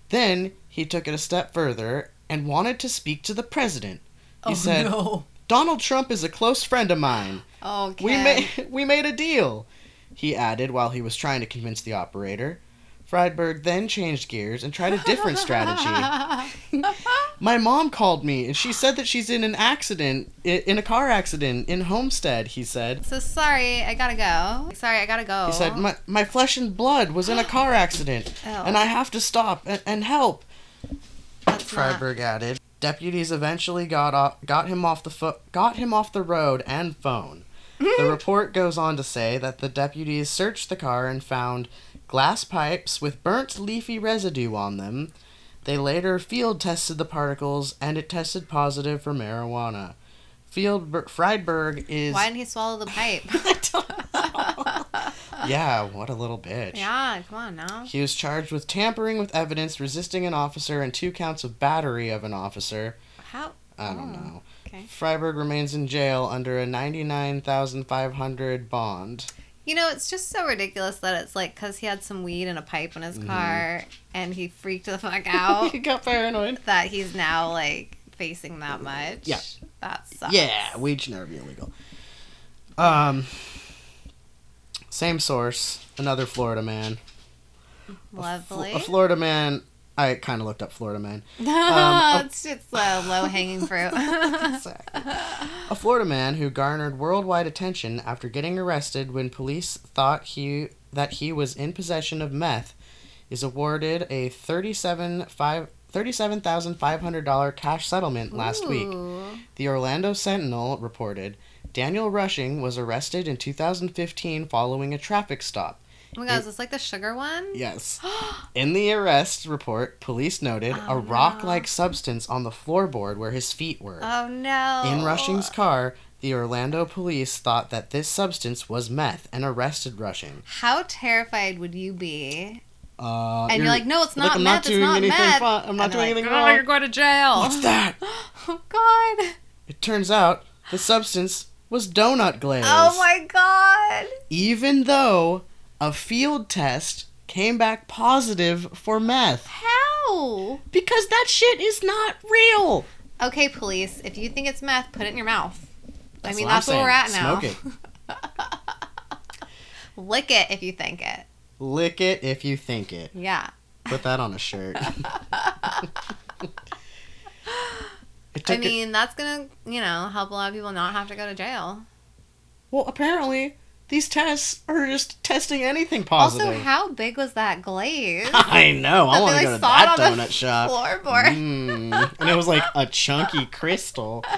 Then he took it a step further and wanted to speak to the president. He oh, said, Oh, no. "Donald Trump is a close friend of mine. Okay. We made we made a deal." He added while he was trying to convince the operator. Friedberg then changed gears and tried a different strategy. My mom called me and she said that she's in an accident, in a car accident in Homestead, he said. So sorry, I gotta go. Sorry, I gotta go. He said, my, my flesh and blood was in a car accident Oh. and I have to stop and, and help, That's not- added. Deputies eventually got off, got him off the fo- got him off the road and phone. the report goes on to say that the deputies searched the car and found glass pipes with burnt leafy residue on them. They later field tested the particles and it tested positive for marijuana. Field Friedberg is Why didn't he swallow the pipe? yeah, what a little bitch. yeah, come on now. He was charged with tampering with evidence, resisting an officer, and two counts of battery of an officer. How? I don't Oh, know. okay. Freiberg remains in jail under a ninety-nine thousand five hundred bond. You know, it's just so ridiculous that it's like because he had some weed and a pipe in his Mm-hmm. car and he freaked the fuck out he got paranoid. that he's now like facing that much. Yeah. That sucks. Yeah, weed should never be illegal. Um, same source, another Florida man. Lovely. A Florida man. I kind of looked up Florida man. Um, it's just uh, low hanging fruit. Exactly. A Florida man who garnered worldwide attention after getting arrested when police thought he that he was in possession of meth is awarded a thirty-seven five thirty-seven thousand five hundred dollar cash settlement last week. The Orlando Sentinel reported Daniel Rushing was arrested in 2015 following a traffic stop. Oh my god, is this like the sugar one? Yes. In the arrest report, police noted Oh, a rock-like substance on the floorboard where his feet were. Oh no. In Rushing's car, the Orlando police thought that this substance was meth and arrested Rushing. How terrified would you be? Uh, And you're, like, no, it's like, not I'm meth. not it's not meth. fun- I'm not doing like, anything "Oh, wrong." You're going to jail. What's that? Oh god. It turns out the substance was donut glaze. Oh my god. Even though a field test came back positive for meth. How? Because that shit is not real. Okay, police, if you think it's meth, put it in your mouth. I mean, what I'm that's where we're at now. Smoke it. Lick it if you think it. Lick it if you think it. Yeah. Put that on a shirt. I took it- mean, that's gonna, you know, help a lot of people not have to go to jail. well, apparently these tests are just testing anything positive. Also, how big was that glaze? I know. I want to like, go to that donut shop. Floorboard. Mm. And it was like a chunky crystal.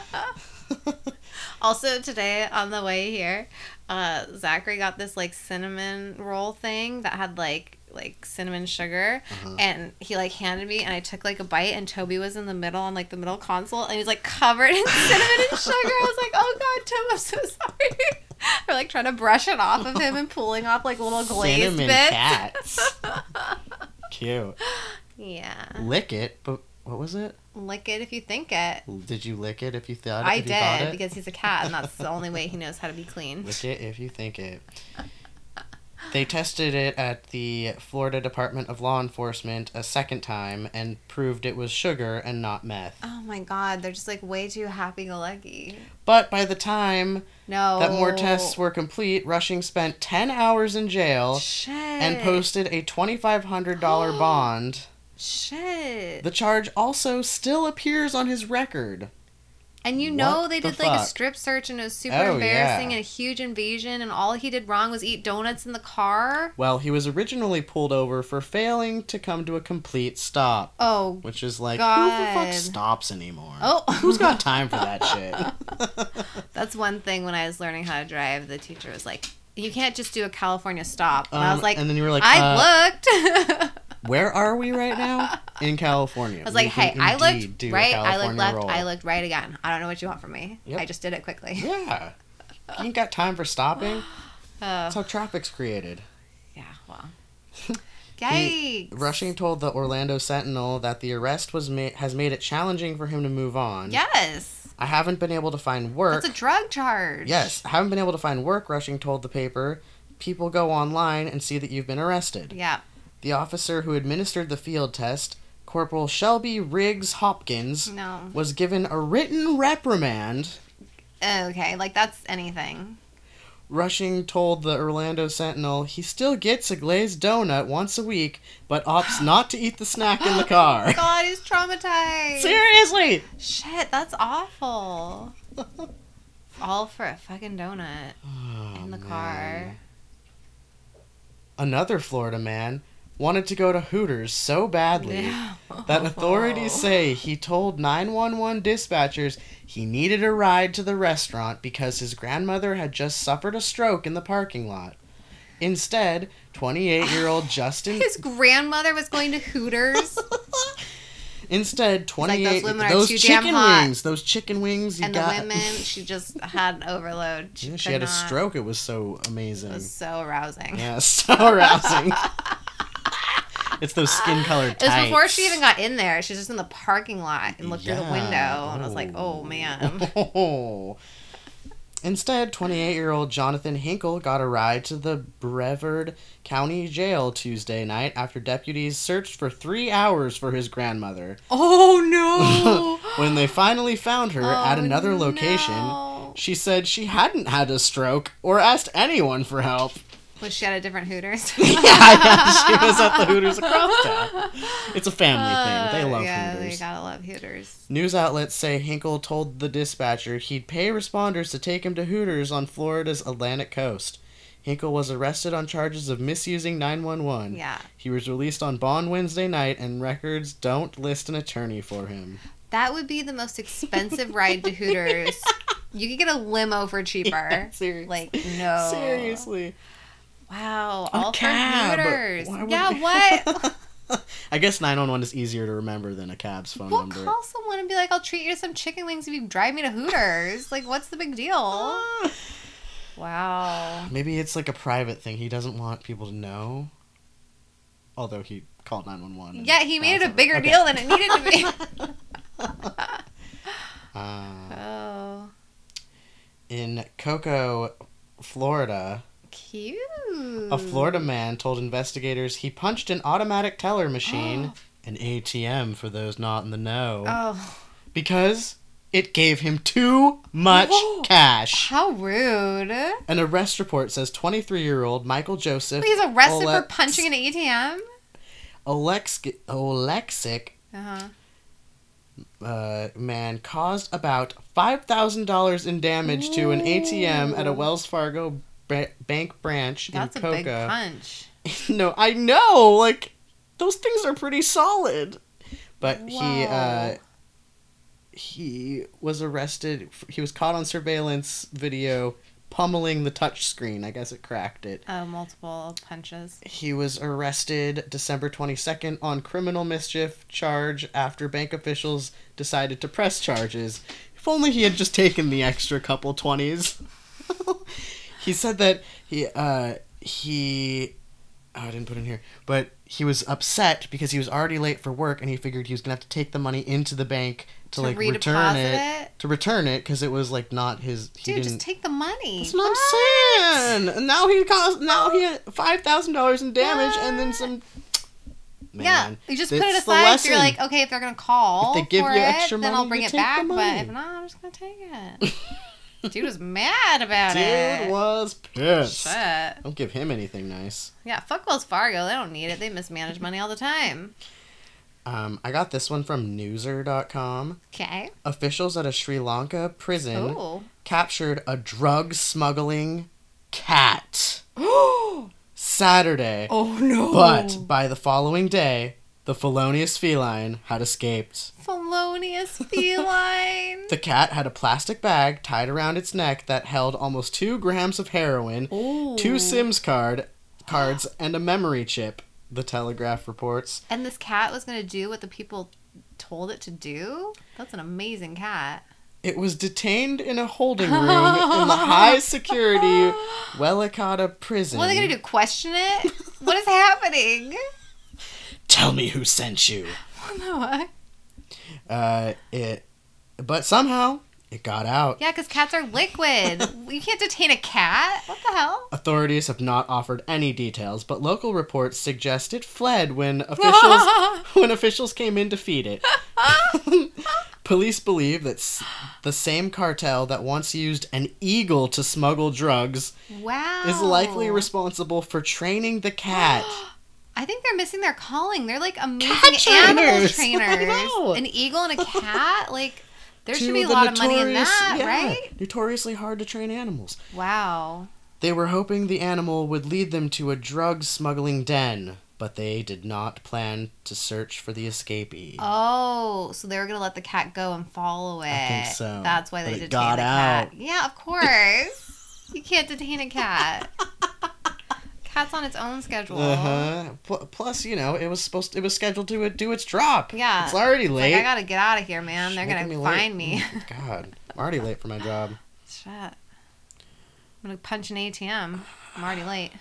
Also, today on the way here, uh, Zachary got this like cinnamon roll thing that had like like cinnamon sugar Uh-huh. and he like handed me and I took like a bite and Toby was in the middle on like the middle console and he was like covered in cinnamon and sugar. I was like, oh god, Toby, I'm so sorry. Or like trying to brush it off of him and pulling off like little glazed Cinnamon bits. cats. Cute. Yeah. Lick it, but what was it? Lick it if you think it. Did you lick it if you thought I you thought did it? because he's a cat and that's the only way he knows how to be clean. Lick it if you think it. They tested it at the Florida Department of Law Enforcement a second time and proved it was sugar and not meth. Oh my god, they're just like way too happy go lucky. But by the time No. that more tests were complete, Rushing spent 10 hours in jail Shit. and posted a $2,500 bond. Shit. The charge also still appears on his record. And you know What they the did like a fuck? strip search and it was super Oh, embarrassing yeah. and a huge invasion and all he did wrong was eat donuts in the car. Well, he was originally pulled over for failing to come to a complete stop. Oh. Which is like, who the fuck God. stops anymore? Oh. Who's got time for that shit? That's one thing when I was learning how to drive, the teacher was like, you can't just do a California stop. And I Um, was like, and then you were like, I looked. Where are we right now? In California. I was like, hey, I looked right, I looked left, roll. I looked right again. I don't know what you want from me. Yep. I just did it quickly. Yeah. You ain't got time for stopping. Oh, That's how traffic's created. yeah, well. He- Rushing told the Orlando Sentinel that the arrest was ma- has made it challenging for him to move on. Yes. I haven't been able to find work. That's a drug charge. yes, I haven't been able to find work, Rushing told the paper. People go online and see that you've been arrested. Yeah. The officer who administered the field test, Corporal Shelby Riggs Hopkins, No. was given a written reprimand. Okay, like that's anything. Rushing told the Orlando Sentinel he still gets a glazed donut once a week, but opts not to eat the snack in the car. God, he's traumatized. Seriously! Shit, that's awful. All for a fucking donut oh, in the car. Another Florida man wanted to go to Hooters so badly that authorities oh. say he told 911 dispatchers he needed a ride to the restaurant because his grandmother had just suffered a stroke in the parking lot. Instead, 28 year old Justin. His grandmother was going to Hooters Instead, like, 28 "Those women are those chicken wings, those chicken wings and got. the women, she just had an overload. She, Yeah, she had a stroke. It was so amazing. It was so arousing. Yeah, so arousing. it's those skin colored It was before she even got in there. She was just in the parking lot and looked through the Yeah. window, and I was like, "Oh man." Oh. Instead, 28 year old Jonathan Hinkle got a ride to the Brevard County Jail Tuesday night after deputies searched for three hours for his grandmother. Oh no! when they finally found her at Oh, another location, no. she said she hadn't had a stroke or asked anyone for help. Was she at a different Hooters? yeah, yeah, she was at the Hooters across town. It's a family thing. They love Uh, yeah, Hooters. they gotta love Hooters. News outlets say Hinkle told the dispatcher he'd pay responders to take him to Hooters on Florida's Atlantic coast. Hinkle was arrested on charges of misusing 911. Yeah. He was released on bond Wednesday night, and records don't list an attorney for him. That would be the most expensive ride to Hooters. You could get a limo for cheaper. seriously. Like no. Seriously. Wow. All cab. Would yeah. What? I guess 911 is easier to remember than a cab's phone We'll number. call someone and be like, "I'll treat you to some chicken wings if you drive me to Hooters." like, what's the big deal? Wow. Maybe it's like a private thing. He doesn't want people to know. Although he called 911. Yeah, he made it a bigger something. deal than it needed to be. Uh, oh, in Cocoa, Florida, cute. a Florida man told investigators he punched an automatic teller machine, an ATM for those not in the know, Oh, because it gave him too much Whoa. cash. how rude! An arrest report says 23 year old Michael Joseph. He's arrested for Olex- punching an ATM. Olex- Olexic Uh huh. uh, man caused about $5,000 in damage to an ATM at a Wells Fargo ba- bank branch That's a in Cocoa. big punch. no, I know. Like those things are pretty solid. But he uh he was arrested. He was caught on surveillance video pummeling the touch screen. I guess it cracked it. Oh, multiple punches. He was arrested December 22nd on criminal mischief charge after bank officials decided to press charges. If only he had just taken the extra couple 20s. he said that he uh he oh, I didn't put it in here, but he was upset because he was already late for work and he figured he was going to have to take the money into the bank to, like return it, redeposit it? to return it cuz it was like not his he Dude, didn't just take the money. that's what I'm saying. And now he cost now he had five thousand dollars in damage and then some. yeah, you just put that's it the aside. So you're lesson. like, okay, if they're gonna call If they give for you it, extra then money, I'll bring you it take the back. But money. if not, I'm just gonna take it. Dude was mad about it. Dude was pissed. Shit. Don't give him anything nice. Yeah, fuck Wells Fargo. They don't need it. They mismanage money all the time. Um, I got this one from Newser.com. Okay. Officials at a Sri Lanka prison Ooh. captured a drug smuggling cat Saturday. Oh no. But by the following day, the felonious feline had escaped. felonious feline. The cat had a plastic bag tied around its neck that held almost two grams of heroin, Ooh. two Sims card cards, and a memory chip. The Telegraph reports. And this cat was gonna do what the people told it to do. That's an amazing cat. It was detained in a holding room in the high security Welikada prison. What are they gonna do? Question it? what is happening? Tell me who sent you. No. Uh, it, but somehow it got out. Yeah, because cats are liquid. you can't detain a cat. What the hell? Authorities have not offered any details, but local reports suggest it fled when officials when officials came in to feed it. Police believe that s- the same cartel that once used an eagle to smuggle drugs Wow. is likely responsible for training the cat. I think they're missing their calling. They're like amazing Cat animal trainers. Trainers. An eagle and a cat. Like there should be a lot of money in that, yeah, right? Notoriously hard to train animals. Wow. They were hoping the animal would lead them to a drug smuggling den, but they did not plan to search for the escapee. Oh, so they were gonna let the cat go and follow it. I think so, That's why but they it detained got the cat. out. Yeah, of course. you can't detain a cat. Cat's on its own schedule. Uh huh. Pl- plus, you know, it was supposed. to, it was scheduled to do its drop. Yeah. It's already late. Like I gotta get out of here, man. They're gonna me late. find me. God, I'm already late for my job. Shit. I'm gonna punch an ATM. I'm already late.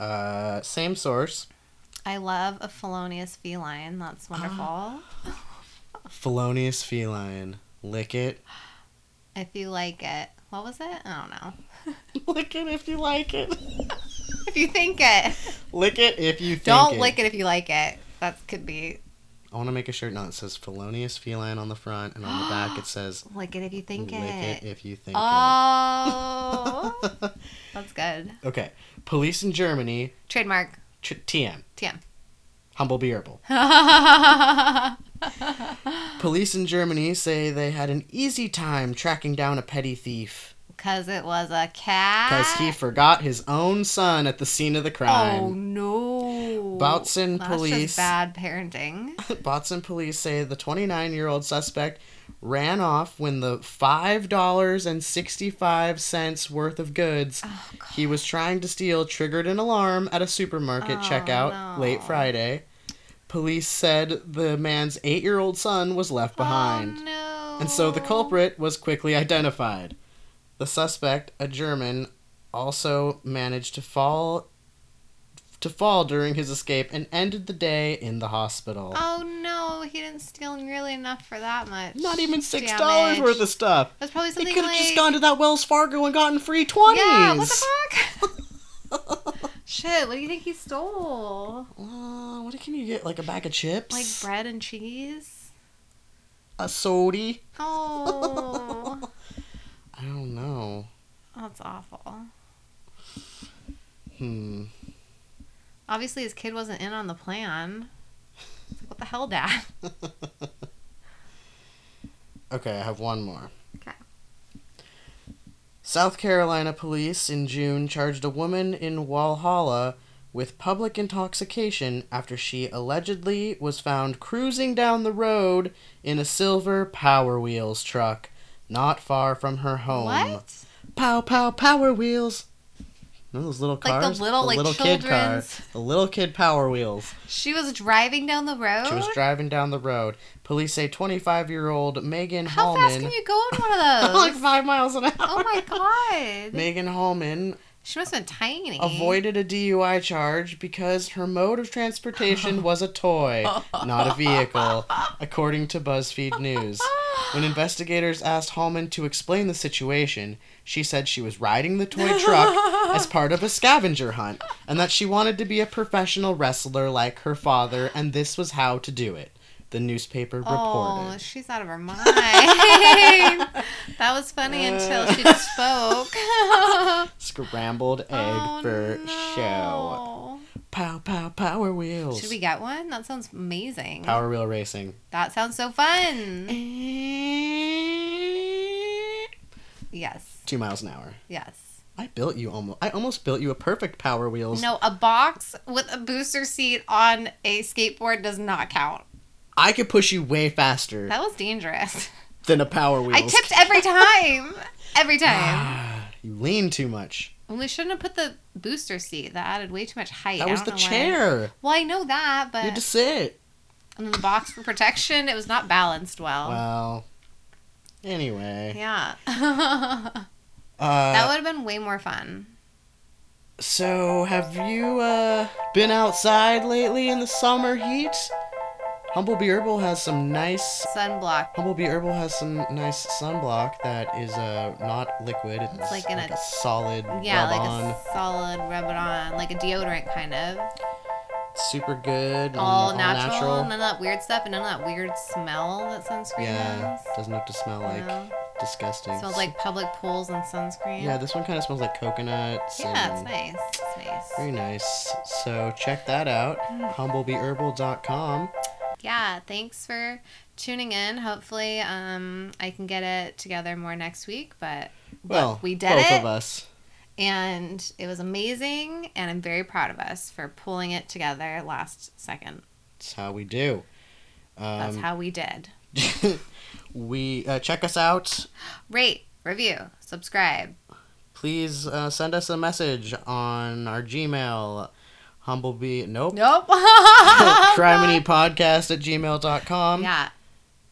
Uh, same source. I love a felonious feline. That's wonderful. Felonious feline. Lick it. if you like it. What was it? I don't know. lick it if you like it. If you think it. lick it if you think Don't it. lick it if you like it. That could be I want to make a shirt now that says felonious feline on the front, and on the back it says lick it if you think it. lick it. it if you think Oh, it. Oh. that's good. okay. Police in Germany. Trademark. Tr- TM. TM. Humblebee Herbal. Police in Germany say they had an easy time tracking down a petty thief Because it was a cat. because he forgot his own son at the scene of the crime. Oh no. Bautzen That's police- Just bad parenting. Bautzen police say the 29 year old suspect ran off when the $5.65 worth of goods Oh, he was trying to steal triggered an alarm at a supermarket Oh, checkout no. late Friday. Police said the man's eight year old son was left behind. Oh, no. And so the culprit was quickly identified. The suspect, a German, also managed to fall to fall during his escape and ended the day in the hospital. Oh no, he didn't steal nearly enough for that much. Not even six dollars worth of stuff. That's probably something. He could have like. just gone to that Wells Fargo and gotten free twenties. Yeah, what the fuck? Shit, what do you think he stole? Uh, what can you get? Like a bag of chips? Like bread and cheese? a sody? Oh, I don't know. that's awful. Hmm. Obviously, his kid wasn't in on the plan. Like, what the hell, Dad? Okay, I have one more. Okay. South Carolina police in June charged a woman in Walhalla with public intoxication after she allegedly was found cruising down the road in a silver Power Wheels truck not far from her home. What? Pow pow power wheels. Know those little cars? Like the cars? little, like, kid car. children's- The little kid power wheels. She was driving down the road. She was driving down the road. Police say 25 year old Megan How Hallman. fast can you go in one of those? like five miles an hour. Oh my god. Megan Hallman She must have been tiny. avoided a DUI charge because her mode of transportation was a toy, not a vehicle, according to BuzzFeed News. When investigators asked Hallman to explain the situation, she said she was riding the toy truck as part of a scavenger hunt and that she wanted to be a professional wrestler like her father, and this was how to do it. The newspaper oh, reported. Oh, she's out of her mind. that was funny until she spoke. Scrambled egg oh, for show. Pow pow power wheels. Should we get one? That sounds amazing. Power wheel racing. That sounds so fun. Eh. Yes. Two miles an hour. Yes. I built you almost. I almost built you a perfect Power Wheels. No, a box with a booster seat on a skateboard does not count. I could push you way faster That was dangerous. than a Power wheel. I tipped every time. Every time. you lean too much. Well, we shouldn't have put the booster seat. That added way too much height. That was the know why. chair. Well, I know that, but You had to sit. and then the box for protection, it was not balanced well. Well. Anyway. Yeah. Uh, that would have been way more fun. so have you uh been outside lately in the summer heat? Humblebee Herbal has some nice. Sunblock. Humblebee Herbal has some nice sunblock that is uh not liquid. It's, like in a- solid Yeah, rub like on. a solid rub it on, like a deodorant kind of. super good. and All natural, and none of that weird stuff, and none of that weird smell that sunscreen has. Yeah, has. doesn't have to smell like No. disgusting. smells like public pools and sunscreen. Yeah, this one kind of smells like coconuts. Yeah, it's nice. It's nice. Very nice. So check that out. humblebeeherbal.com. Yeah, thanks for tuning in. Hopefully, um, I can get it together more next week. But Well, look, we did both it, of us. and it was amazing. And I'm very proud of us for pulling it together last second. That's how we do. That's Um, how we did. we uh, check us out. Rate, review, subscribe. Please uh, send us a message on our Gmail. Humblebee. Nope. Nope. Criminypodcast at gmail.com. yeah.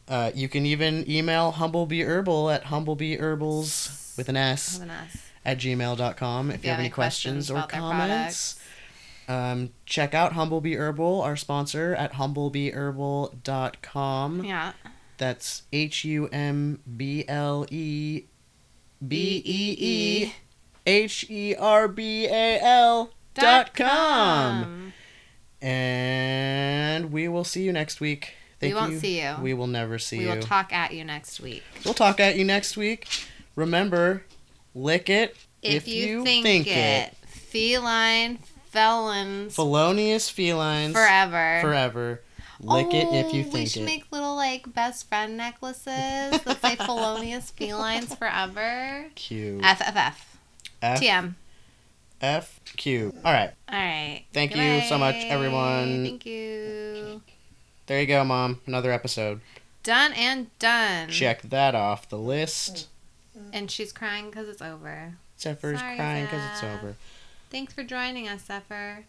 Uh, you can even email humblebeeherbal at humblebeeherbals with an S. Have a nice- at gmail.com if, you have any questions, or comments. Um, check out Humblebee Herbal, our sponsor, at humblebeeherbal.com. Yeah. That's H U M B L E B E E H E R B A L dot com. And we will see you next week. We won't see you. We will never see We you. We will talk at you next week. We'll talk at you next week. Remember, lick it If, you, think, it. Feline felons Felonious felines forever. forever. Lick it if you Oh, we think should it. make little like best friend necklaces that say felonious felines forever. Q FFF. F TM. F Q. All right, All right. Thank you so much, everyone. Thank you. there you go, mom. Another episode. Done and done. Check that off the list. And she's crying because it's over. Zephyr's Sorry, crying because it's over. Thanks for joining us, Zephyr.